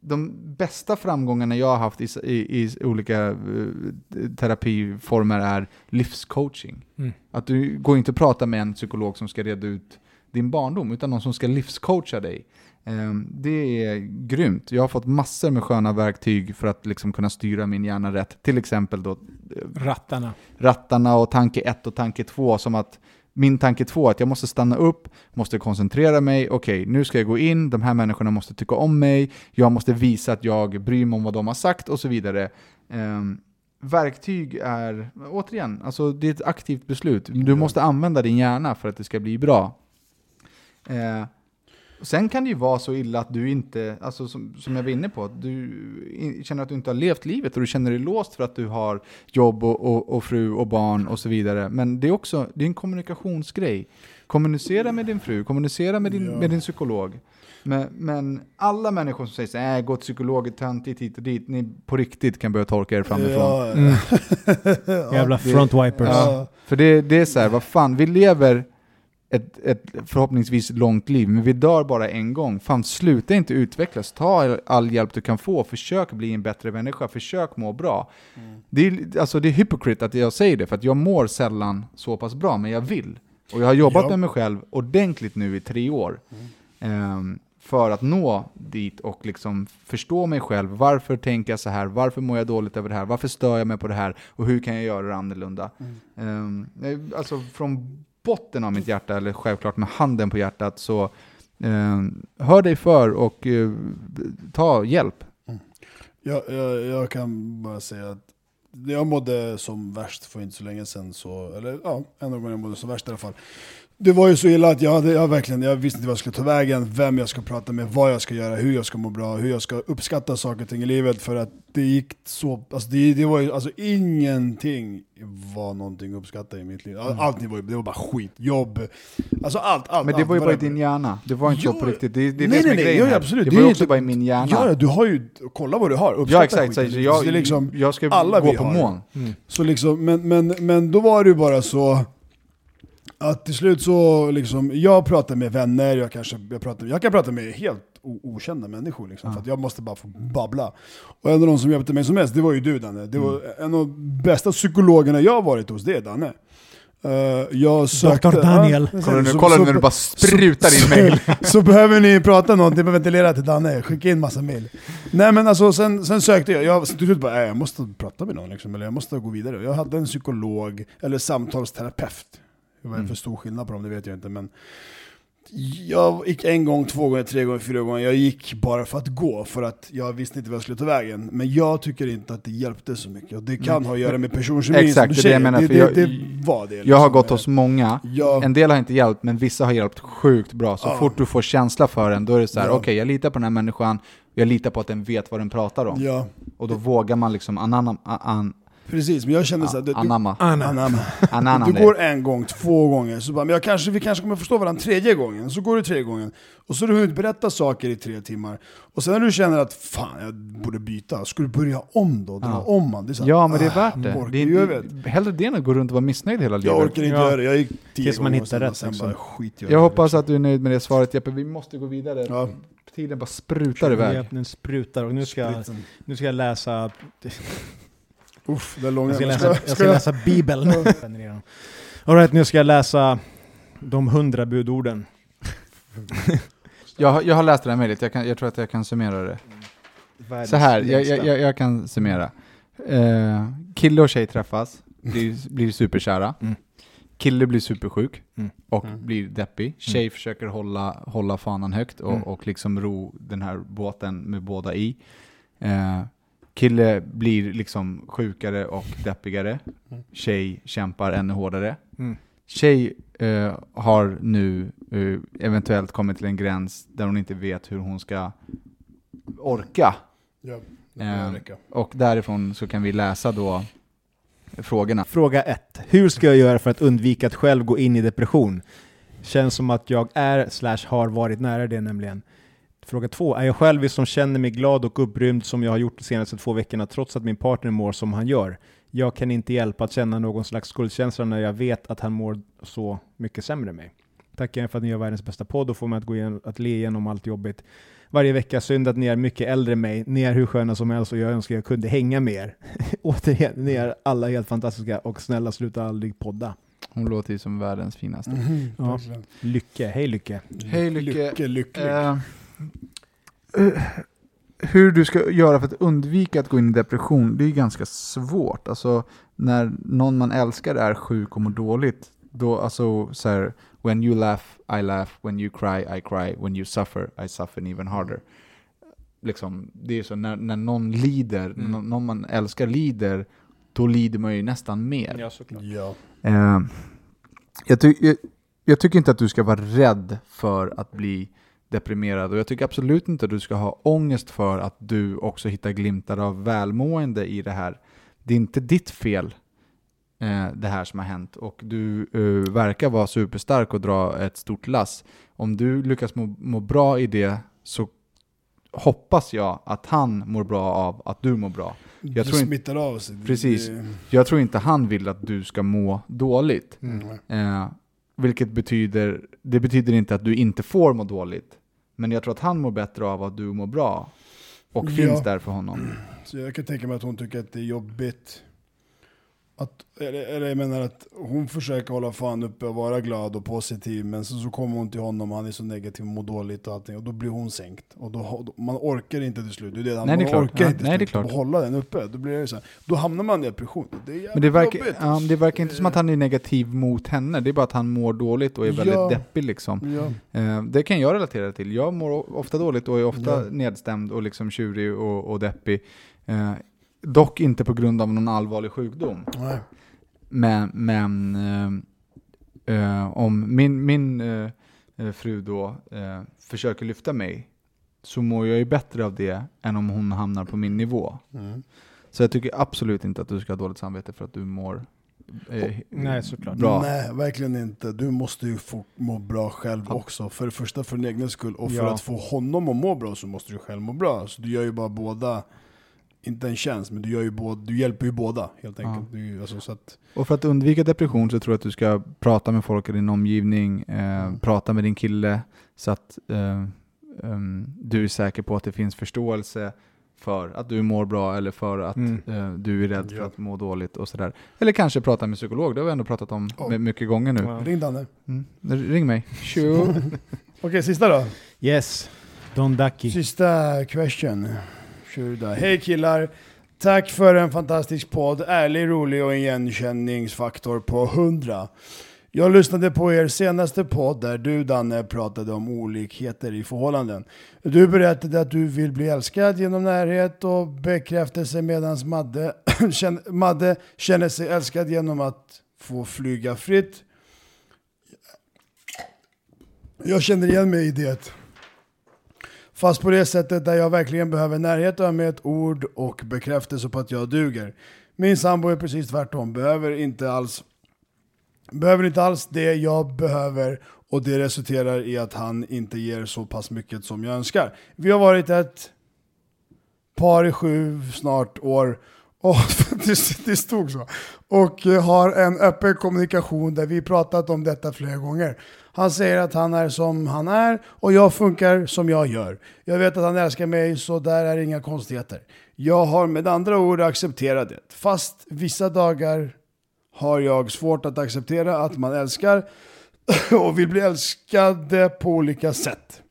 de bästa framgångarna jag har haft i, i, i olika eh, terapiformer är livscoaching. Mm. Att du går inte och pratar med en psykolog som ska reda ut din barndom, utan någon som ska livscoacha dig. Ehm, Det är grymt. Jag har fått massor med sköna verktyg för att liksom kunna styra min hjärna rätt. Till exempel då Rattarna. rattarna och tanke 1 och tanke 2 som att min tanke 2 att jag måste stanna upp, måste koncentrera mig, okej nu ska jag gå in, de här människorna måste tycka om mig, jag måste visa att jag bryr mig om vad de har sagt och så vidare. Ehm, verktyg är, återigen, alltså det är ett aktivt beslut. Du måste använda din hjärna för att det ska bli bra. Eh, Sen kan det ju vara så illa att du inte, alltså som, som jag var inne på, att du känner att du inte har levt livet och du känner dig låst för att du har jobb och, och, och fru och barn och så vidare. Men det är också det är en kommunikationsgrej. Kommunicera med din fru, kommunicera med din, Ja. med din psykolog. Men, men alla människor som säger så här, "Äh, gå till psykolog, är töntigt hit och dit, ni på riktigt kan börja torka er framifrån. Ja, Mm. Jävla det- front wipers. Ja, för det, det är så här, vad fan, vi lever ett, ett förhoppningsvis långt liv, men vi dör bara en gång. Fan, sluta inte utvecklas. Ta all- hjälp du kan få. Försök bli en bättre människa. Försök må bra. Det, är, alltså, det är hypocrite att jag säger det, för att jag mår sällan så pass bra, men jag vill. Och jag har jobbat Ja. med mig själv ordentligt nu i tre år. Ehm, för att nå dit och liksom förstå mig själv. Varför tänker jag så här? Varför mår jag dåligt över det här? Varför stör jag mig på det här? Och hur kan jag göra det annorlunda? Ehm, eh, alltså från botten av mitt hjärta, eller självklart med handen på hjärtat, så eh, hör dig för och eh, ta hjälp. Mm. Jag, jag, jag kan bara säga att när jag mådde som värst för inte så länge sedan, så, eller ja, en av gångerna jag mådde som värst i alla fall, det var ju så illa att jag, hade, jag, verkligen, jag visste inte vad jag skulle ta vägen, vem jag ska prata med, vad jag ska göra, hur jag ska må bra, hur jag ska uppskatta saker och ting i livet. För att det gick så, alltså det, det var ju, alltså ingenting var någonting uppskattat i mitt liv. Allt var, det var bara skit, jobb, alltså allt, allt. Men det allt, var ju bara i din hjärna. Det var inte så Jo, på riktigt. Det, det är nej, det som är nej, nej, grejen här. absolut. Det Det var är ju också inte- bara i min hjärna. Ja, du har ju, kolla vad du har, uppskatta Ja exakt, så skiten. jag, Så liksom, jag ska alla gå vi på har. mån. Så liksom, men, men, men då var det ju bara så att till slut så, liksom, jag pratar med vänner, jag, kanske, jag, pratar, jag kan prata med helt okända människor, liksom, för att jag måste bara få babbla. Och en av de som hjälpte mig som mest, det var ju du Danne. Det var Mm. en av de bästa psykologerna jag har varit hos, det är Danne. Uh, jag sökte, Dr. Daniel. Ja, Kolla nu, så- kolla så- när du bara sprutar in mail. så behöver ni prata någonting, behöver ventilera till Danne, skicka in massa mail. Nej men alltså sen, sen sökte jag, jag till slut bara, "Nej, jag måste prata med någon liksom, eller jag måste gå vidare. Jag hade en psykolog, eller samtalsterapeut. Vad är det för stor skillnad på dem, det vet jag inte. Men jag gick en gång, två gånger, tre gånger, fyra gånger. Jag gick bara för att gå, för att jag visste inte vad jag skulle ta vägen. Men jag tycker inte att det hjälpte så mycket. Och det kan ha att göra med personkemin Exakt, som du det det jag säger. menar, Det, för det, jag- det var det. Jag har liksom. gått hos många. Ja. En del har inte hjälpt, men vissa har hjälpt sjukt bra. Så Ja. fort du får känsla för den, då är det så här: Ja. okej jag litar på den här människan, jag litar på att den vet vad den pratar om. Ja, Och då vågar man liksom ananna, an, precis. Men jag kände så här, du- anamma. Anamma. ananna Du det. går en gång, två gånger, så bara, men jag kanske, vi kanske kommer förstå varandra tredje gången. Så går du tredje gången, och så har du hunnit berätta saker i tre timmar. Och sen när du känner att fan, jag borde byta, ska du börja om då? Dra Ja. om man. Det är så här, Ja men det är ah, värt det. orkar det, ju, jag är, vet. hellre det än att gå runt och vara missnöjd hela livet. Jag orkar inte Ja. göra det, jag gick tio Tills man hittar rätt, sen liksom. bara skit Jag hoppas att du är nöjd med det svaret Jeppe, vi måste gå vidare. Ja. Tiden bara sprutar iväg. Den sprutar och nu ska, jag- Spriten. nu ska jag läsa, Uff, det är långa. jag ska läsa, jag ska läsa bibeln. Alright, nu ska jag läsa de hundra budorden. Jag, har- jag har läst det här mejlet, jag, kan- jag tror att jag kan summera det. Världens Så här, jag, jag, jag, kan summera. Eh, kille och tjej träffas, blir, blir superkära. Mm. Kille blir supersjuk Mm. och blir deppig. Tjej försöker hålla, hålla fanan högt och, Mm. och liksom ro den här båten med båda i. Eh, kille blir liksom sjukare och deppigare. Tjej kämpar ännu hårdare. Mm. Tjej eh, har nu eh, eventuellt kommit till en gräns där hon inte vet hur hon ska orka. Ja, Eh. Och därifrån så kan vi läsa då frågorna. Fråga 1. Hur ska jag göra för att undvika att själv gå in i depression? Känns som att jag är slash har varit nära det nämligen. Fråga 2. Är jag själv som känner mig glad och upprymd som jag har gjort de senaste två veckorna trots att min partner mår som han gör? Jag kan inte hjälpa att känna någon slags skuldkänsla när jag vet att han mår så mycket sämre än mig. Tackar er för att ni gör världens bästa podd och får mig att, gå igen, att le igenom allt jobbigt. Varje vecka, synd att ni är mycket äldre än mig. Ni är hur sköna som helst och jag önskar jag kunde hänga med er. Återigen, ni är alla helt fantastiska och snälla sluta aldrig podda. Hon låter ju som världens finaste. Mhm, Ja. Lycke, hej Lycke. Hej Lycke. Lycke, lycklig. Eh, eh, hur du ska göra för att undvika att gå in i depression, det är ganska svårt. Alltså, när någon man älskar är sjuk och mår dåligt, då alltså så här, when you laugh, I laugh, when you cry, I cry, when you suffer, I suffer even harder. Liksom, det är så, när, när någon lider, Mm. nå- någon man älskar lider, då lider man ju nästan mer. Ja, såklart. Ja. Eh, jag, ty jag, jag tycker inte att du ska vara rädd för att bli deprimerad och jag tycker absolut inte att du ska ha ångest för att du också hittar glimtar av välmående i det här. Det är inte ditt fel eh, det här som har hänt och du eh, verkar vara superstark och dra ett stort lass. Om du lyckas må, må bra i det så hoppas jag att han mår bra av att du mår bra. Jag tror tror inte- smittar av sig. Precis. Det- Jag tror inte han vill att du ska må dåligt. Mm. Eh, vilket betyder, det betyder inte att du inte får må dåligt. Men jag tror att han mår bättre av att du mår bra. Och Ja. finns där för honom. Så jag kan tänka mig att hon tycker att det är jobbigt. Att, eller, eller jag menar att hon försöker hålla fan uppe och vara glad och positiv men så, så kommer hon till honom och han är så negativ och mår dåligt och allting och då blir hon sänkt. Och då, man orkar inte till slut. Det är det, Nej, man det är klart. orkar Ja, inte nej, det är klart. att hålla den uppe. Då, blir det så här, då hamnar man i depression. Det är jävligt Men det verkar, jobbigt. ja, det verkar inte som att han är negativ mot henne. Det är bara att han mår dåligt och är väldigt Ja. deppig liksom. Ja. Eh, det kan jag relatera till. Jag mår ofta dåligt och är ofta Ja. nedstämd och liksom tjurig och, och deppig. Dock inte på grund av någon allvarlig sjukdom. Nej. Men, men eh, eh, om min, min eh, eh, fru då eh, försöker lyfta mig så mår jag ju bättre av det än om hon hamnar på min nivå. Mm. Så jag tycker absolut inte att du ska ha dåligt samvete för att du mår Nej, såklart. bra. Nej, verkligen inte. Du måste ju få må bra själv Ja. också. För det första för din egen skull, och för Ja. att få honom att må bra så måste du själv må bra. Så du gör ju bara båda, inte en tjänst, men du, gör ju båda, du hjälper ju båda helt Ja. enkelt. Du, alltså, så att, Och för att undvika depression så tror jag att du ska prata med folk i din omgivning, eh, Mm. prata med din kille så att eh, ehm, du är säker på att det finns förståelse för att du mår bra eller för att Mm. eh, du är rädd för Ja. att må dåligt och sådär. Eller kanske prata med psykolog, det har vi ändå pratat om Ja. med mycket gånger nu. Ja. ring Danne. Mm. Ring mig. Okej, sista då. Yes, Don Ducky. Sista question. Tjuda. Hej killar! Tack för en fantastisk podd. Ärlig, rolig och en igenkänningsfaktor på 100. Jag lyssnade på er senaste podd där du Danne pratade om olikheter i förhållanden. Du berättade att du vill bli älskad genom närhet och bekräftelse medan Madde, Madde känner sig älskad genom att få flyga fritt. Jag känner igen mig i det. Fast på det sättet där jag verkligen behöver närhet och ömhet, ord och bekräftelse på att jag duger. Min sambo är precis tvärtom, behöver inte alls Behöver inte alls det jag behöver och det resulterar i att han inte ger så pass mycket som jag önskar. Vi har varit ett par i sju snart år och det, det stod så. Och har en öppen kommunikation där vi pratat om detta flera gånger. Han säger att han är som han är och jag funkar som jag gör. Jag vet att han älskar mig så där är inga konstigheter. Jag har med andra ord accepterat det. Fast vissa dagar har jag svårt att acceptera att man älskar och vill bli älskade på olika sätt.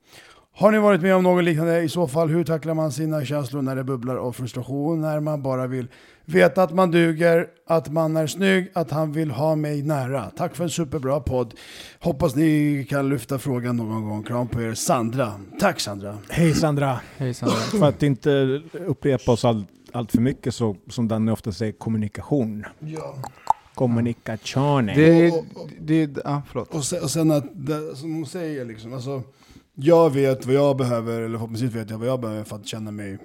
Har ni varit med om något liknande? I så fall, hur tacklar man sina känslor när det bubblar av frustration? När man bara vill veta att man duger, att man är snygg, att han vill ha mig nära. Tack för en superbra podd. Hoppas ni kan lyfta frågan någon gång. Kram på er, Sandra. Tack Sandra. Hej Sandra! Hej Sandra. För att inte upprepa oss allt, allt för mycket så, som Danne ofta säger, kommunikation. Ja. Kommunikation. Det, det, ja, förlåt. Och sen, och sen att, det, som hon säger liksom, alltså, jag vet vad jag behöver, eller förhoppningsvis vet jag vad jag behöver för att känna mig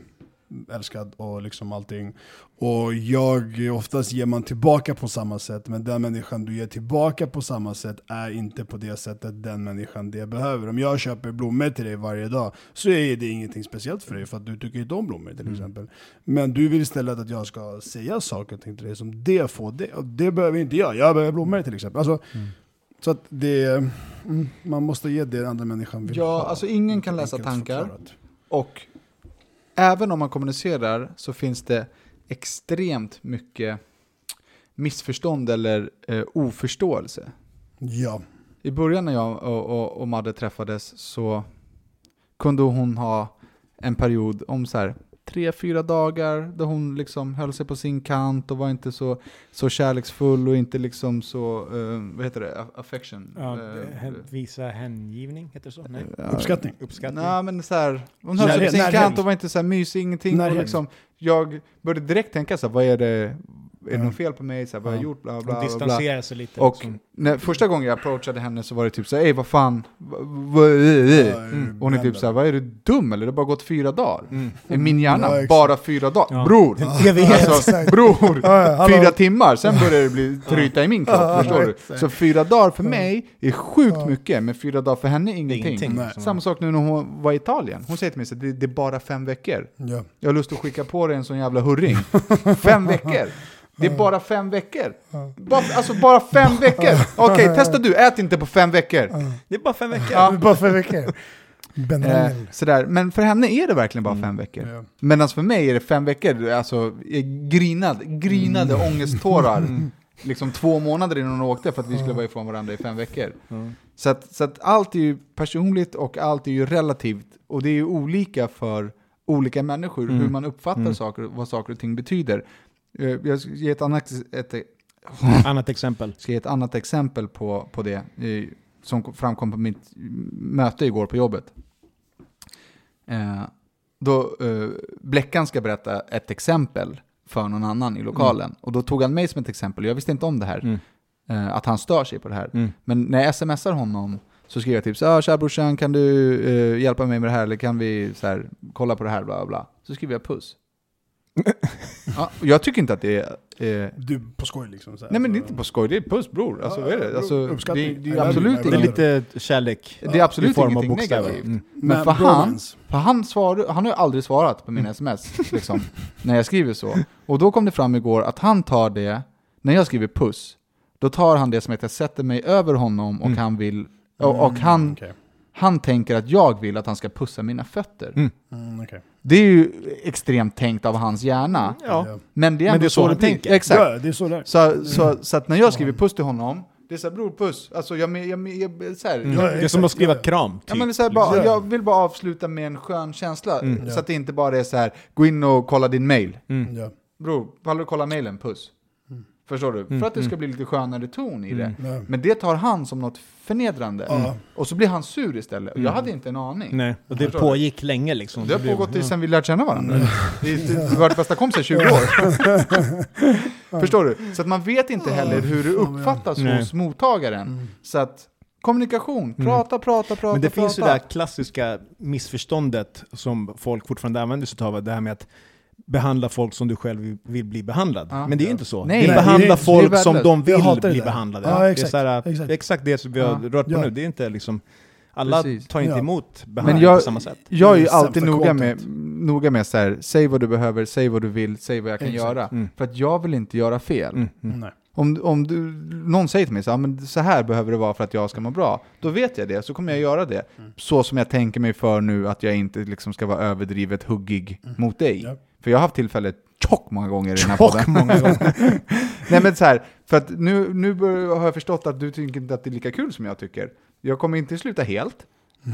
älskad och liksom allting. Och jag, oftast ger man tillbaka på samma sätt, men den människan du ger tillbaka på samma sätt är inte på det sättet den människan det behöver. Om jag köper blommor till dig varje dag så är det ingenting speciellt för dig, för att du tycker inte om blommor till exempel. Men du vill istället att jag ska säga saker till dig som det får det, och det behöver inte jag. Jag behöver blommor till exempel. Alltså, Så att det, mm, man måste ge det andra människan vill Ja, ha. alltså ingen kan läsa tankar. förklarat. Och även om man kommunicerar så finns det extremt mycket missförstånd eller eh, oförståelse. Ja. I början när jag och, och, och Madde träffades så kunde hon ha en period om så här tre, fyra dagar där hon liksom höll sig på sin kant och var inte så, så kärleksfull och inte liksom så, eh, vad heter det, affection? Ja, hen- visa hängivning, heter det så? Nej. Uppskattning. Uppskattning. Nej men så här, hon höll sig på sin närhet. kant och var inte så här mysig, ingenting. Och liksom, jag började direkt tänka så här, vad är det, är det något fel på mig? Så här, vad har jag Ja. gjort? Bla, bla, bla, bla. distanserar sig lite. Och liksom. när, första gången jag approachade henne så var det typ så här, vad fan, va, va, eh, eh." Mm. Och hon är typ så här, vad är du dum eller? Det har bara gått fyra dagar. Mm. I min hjärna, bara fyra dagar. Ja. Bror! Jag vet. Alltså, bror! Fyra timmar, sen börjar det bli tryta i min kropp, förstår du? Så fyra dagar för mig är sjukt mycket, men fyra dagar för henne är ingenting. ingenting. Liksom. Samma sak nu när hon var i Italien. Hon säger till mig här, det, det är bara fem veckor. Ja. Jag har lust att skicka på dig en sån jävla hurring. Fem veckor! Det är bara fem veckor. Bara, alltså bara fem veckor! Okej, testa du, ät inte på fem veckor. Det är bara fem veckor. Ja. Bara för veckor. Eh, sådär. Men för henne är det verkligen bara fem veckor. Ja. Medan för mig är det fem veckor, alltså grinad, grinade ångesttårar. Liksom två månader innan hon åkte för att vi skulle vara ifrån varandra i fem veckor. Så, att, så att allt är ju personligt och allt är ju relativt. Och det är ju olika för olika människor hur man uppfattar saker, vad saker och ting betyder. Eh, Jag ska ge ett annat, ett, Annat exempel. ska ge ett annat exempel på, på det som framkom på mitt möte igår på jobbet. Eh, då eh, Bleckan ska berätta ett exempel för någon annan i lokalen. Och då tog han mig som ett exempel. Jag visste inte om det här. Mm. eh, att han stör sig på det här. Mm. Men när jag smsar honom så skriver jag typ så ah, tja brorsan, kan du eh, hjälpa mig med det här? Eller kan vi så här, kolla på det här? Bla, bla. Så skriver jag puss. Ja, jag tycker inte att det är... Eh, Du, på skoj liksom. Så här. nej men det är inte på skoj, det är puss bror. Alltså, Ja, vad är det? Alltså, det, uppskattning. det är I love absolut Det är lite kärlek det är absolut i form av ingenting bokstäver. negativt. Mm. Men för han, för han, svar, han har ju aldrig svarat på mina sms, liksom, när jag skriver så. Och då kom det fram igår att han tar det, när jag skriver puss, då tar han det som att jag sätter mig över honom och Mm. han vill, och, och han, Okej. Han tänker att jag vill att han ska pussa mina fötter. Mm. Mm, okej. Det är ju extremt tänkt av hans hjärna, Ja. men det är Men ändå det är så han tänker. Exakt. Ja, det är så. Så, så, så att när jag skriver puss till honom, det är såhär bror puss, alltså jag, jag, jag, jag så här, Mm. jag, Det är som att skriva kram, typ. Ja, men det är så här, bara, Ja. jag vill bara avsluta med en skön känsla, Mm. så att det inte bara är så här, gå in och kolla din mail. Mm. Ja. Bror, pallar du kolla mailen? Puss. Förstår du? För att det ska bli lite skönare ton i det. Ja. Men det tar han som något förnedrande. Ja. Och så blir han sur istället. Och jag hade inte en aning. Nej, och det Förstår du? pågick länge liksom. Det har pågått sen vi lärde känna varandra. Vi har varit bästa kompisar i 20 år. Förstår du? Så att man vet inte heller hur det uppfattas Nej. hos mottagaren. Så att kommunikation, prata, prata, prata, Men det prata. finns ju det här klassiska missförståndet som folk fortfarande använder sig av, det här med att behandla folk som du själv vill- bli behandlad. Ja. Men det är ju inte så. Nej. vi Nej, det är behandlar folk Det som de vill bli behandlade. Ja, det är exakt, så här, exakt. exakt det som vi har Ja. rört på Ja. nu. Det är inte liksom, alla Precis. tar inte Ja. emot behandling jag- på samma sätt. Jag är ju alltid noga med, noga med så här, säg vad du behöver, säg vad du vill, säg vad jag kan Exakt. göra. Mm. För att jag vill inte göra fel. Mm. Mm. Nej. Om, om du, någon säger till mig så, här, men så här behöver det vara för att jag ska må bra, då vet jag det, så kommer jag göra det. Mm. Så som jag tänker mig för nu, att jag inte liksom ska vara överdrivet huggig mot dig. Mm. För jag har haft tillfälle tjock många gånger i den här Tjock podden. många gånger. Nej men så här, för att nu, nu har jag förstått att du tycker inte att det är lika kul som jag tycker. Jag kommer inte sluta helt,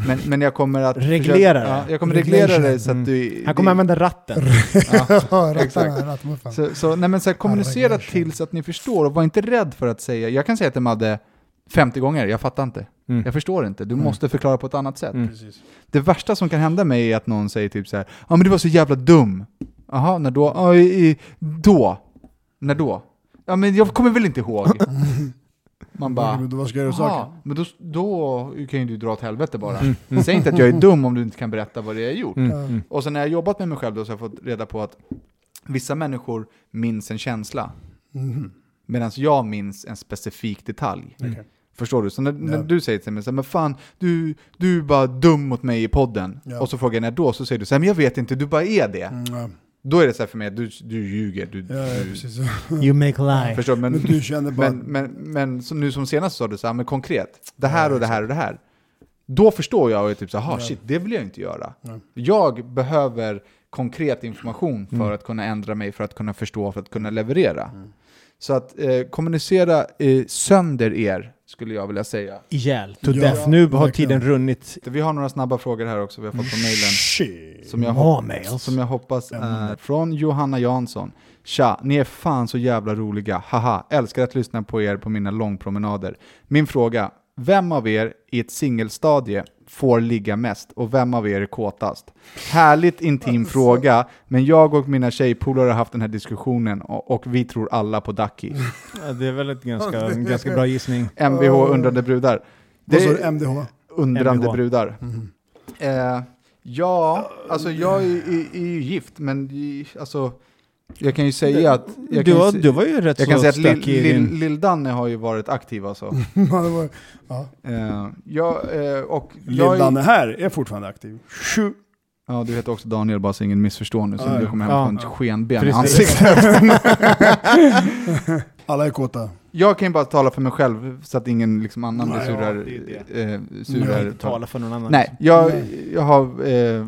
men, men jag kommer att... Reglera det. ja, Jag kommer reglera det så att du... Han kommer det- använda ratten. Ja, exakt. rattmuffan. Så, så, nej men så här, kommunicera Reglation. till så att ni förstår och var inte rädd för att säga, jag kan säga till Madde 50 gånger, jag fattar inte. Mm. Jag förstår inte, du måste förklara på ett annat sätt. Mm. Det värsta som kan hända mig är att någon säger typ så här, ja men du var så jävla dum. Jaha, när då? Ja, i, i, då? När då? Ja men jag kommer väl inte ihåg. Man bara, Men då vad ska jag göra saken? men då, då kan ju du dra åt helvete bara. Mm. Säg inte att jag är dum om du inte kan berätta vad det är jag har gjort. Mm. Mm. Och sen när jag jobbat med mig själv då så har jag fått reda på att vissa människor minns en känsla, Mhm. medan jag minns en specifik detalj. Okej. Förstår du? Så när, när Ja. du säger till mig så här, men fan, du, du är bara dum mot mig i podden. Ja. Och så frågar jag när då, så säger du så här, men jag vet inte, du bara är det. Mm. Då är det så här för mig, du, du ljuger. Du, Ja, ja, precis. You make a lie. förstår, men, Men du känner bara... men, men, men nu som senast sa du så här, men konkret, det här och det här och det här. Då förstår jag och är typ så här, "Ha, Ja. shit, det vill jag inte göra. Ja. Jag behöver konkret information för Mm. att kunna ändra mig, för att kunna förstå, för att kunna leverera. Mm. Så att eh, kommunicera eh, sönder er, skulle jag vilja säga. Ihjäl. To Ja, death. Nu har verkligen. tiden runnit. Vi har några snabba frågor här också, vi har fått på mejlen. Som jag, som jag hoppas är från Johanna Jansson. Tja, ni är fan så jävla roliga. Haha, älskar att lyssna på er på mina långpromenader. Min fråga, vem av er i ett singelstadie får ligga mest och vem av er är kåtast? Härligt intim fråga, men jag och mina tjejpolare har haft den här diskussionen och, och vi tror alla på Ducky. Ja, det är väl ett ganska, en ganska bra gissning. Mvh undrande brudar. Vad Det sa du? är MDH? undrande MVH. brudar. Mhm. Eh, ja, alltså jag är, är, är ju gift, men alltså, jag kan ju säga att... Jag Du, kan, var- se- du var ju rätt jag så kan säga att Lill- stökig i din... Lill- Lill-Danne har ju varit aktiv alltså. Ja, det var- ja. Eh, jag, eh, och är, här är fortfarande aktiv. Tju. Ja, du heter också Daniel, bara så ingen missförstår nu, så Ja, du ja. kommer hem Ja. på en skenben i ansiktet. Alla är kåta. Jag kan ju bara tala för mig själv, så att ingen liksom annan blir Nej, surar. ja, det är eh, surar Inte tala för någon annan. Nej, jag, Nej. jag har eh,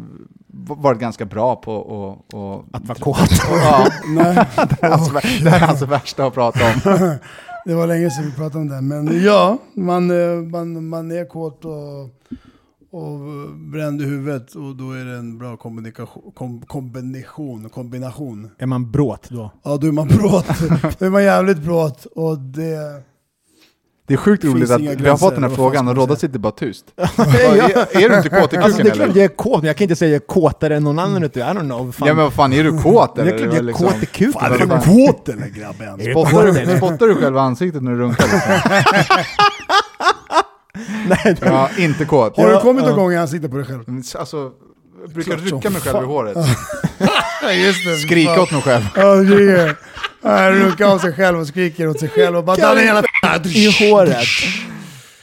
varit ganska bra på att... Och, Att vara kåt. Ja, Nej, det är hans, det här är hans värsta att prata om. det var länge sedan vi pratade om det. Men ja, man, eh, man, man är kåt och, och bränd i huvudet och då är det en bra kommunikation, kom, kombination, kombination. Är man bråt då? Ja, då är man bråt. då är man jävligt bråt och det... Det Det är sjukt roligt att vi har fått den här frågan och Rodda sitter bara tyst. Är, är du inte kåt i kuken Alltså det är klart eller? jag är kåt, men jag kan inte säga jag är kåtare än någon annan ute. I don't know. Fan. Ja men vad fan, är du kåt det eller? är klart jag är Liksom- kåt i kuken. Fan, är du kåt eller grabben? Spottar du, spottar du själv i ansiktet när du runkar? Liksom? Nej, Ja, inte kåt. Har du kommit någon gång i ansiktet på dig själv? Alltså, jag brukar rycka mig själv i håret. Det. Skrika åt mig själv. Han runkar av sig själv och skriker åt sig själv och bara I håret.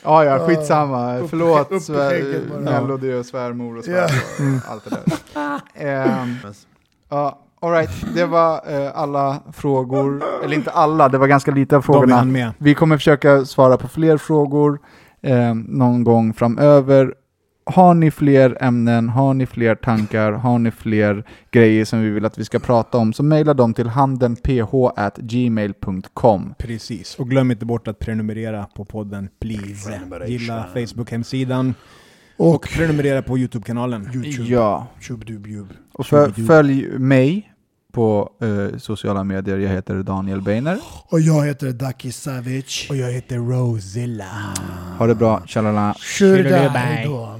Ja, ja, skitsamma. upp- Förlåt, upp i skägget bara. svär, Melody och svärmor och svärfar och allt det där. Ehm, ja, all right. det var eh, alla frågor. Eller inte alla, det var ganska lite av frågorna. Vi kommer försöka svara på fler frågor eh, någon gång framöver. Har ni fler ämnen, har ni fler tankar, har ni fler grejer som vi vill att vi ska prata om så mejla dem till handenph@gmail.com. Precis. Och glöm inte bort att prenumerera på podden, please. Gilla Facebook-hemsidan. Och, Och prenumerera på YouTube-kanalen. YouTube. Ja, Tjubdubjub. och för, följ mig på eh, sociala medier. Jag heter Daniel Beiner. Och jag heter Daki Savic. Och jag heter Rosilla. Ha det bra, tjalala. Tjurda, Bye. hejdå.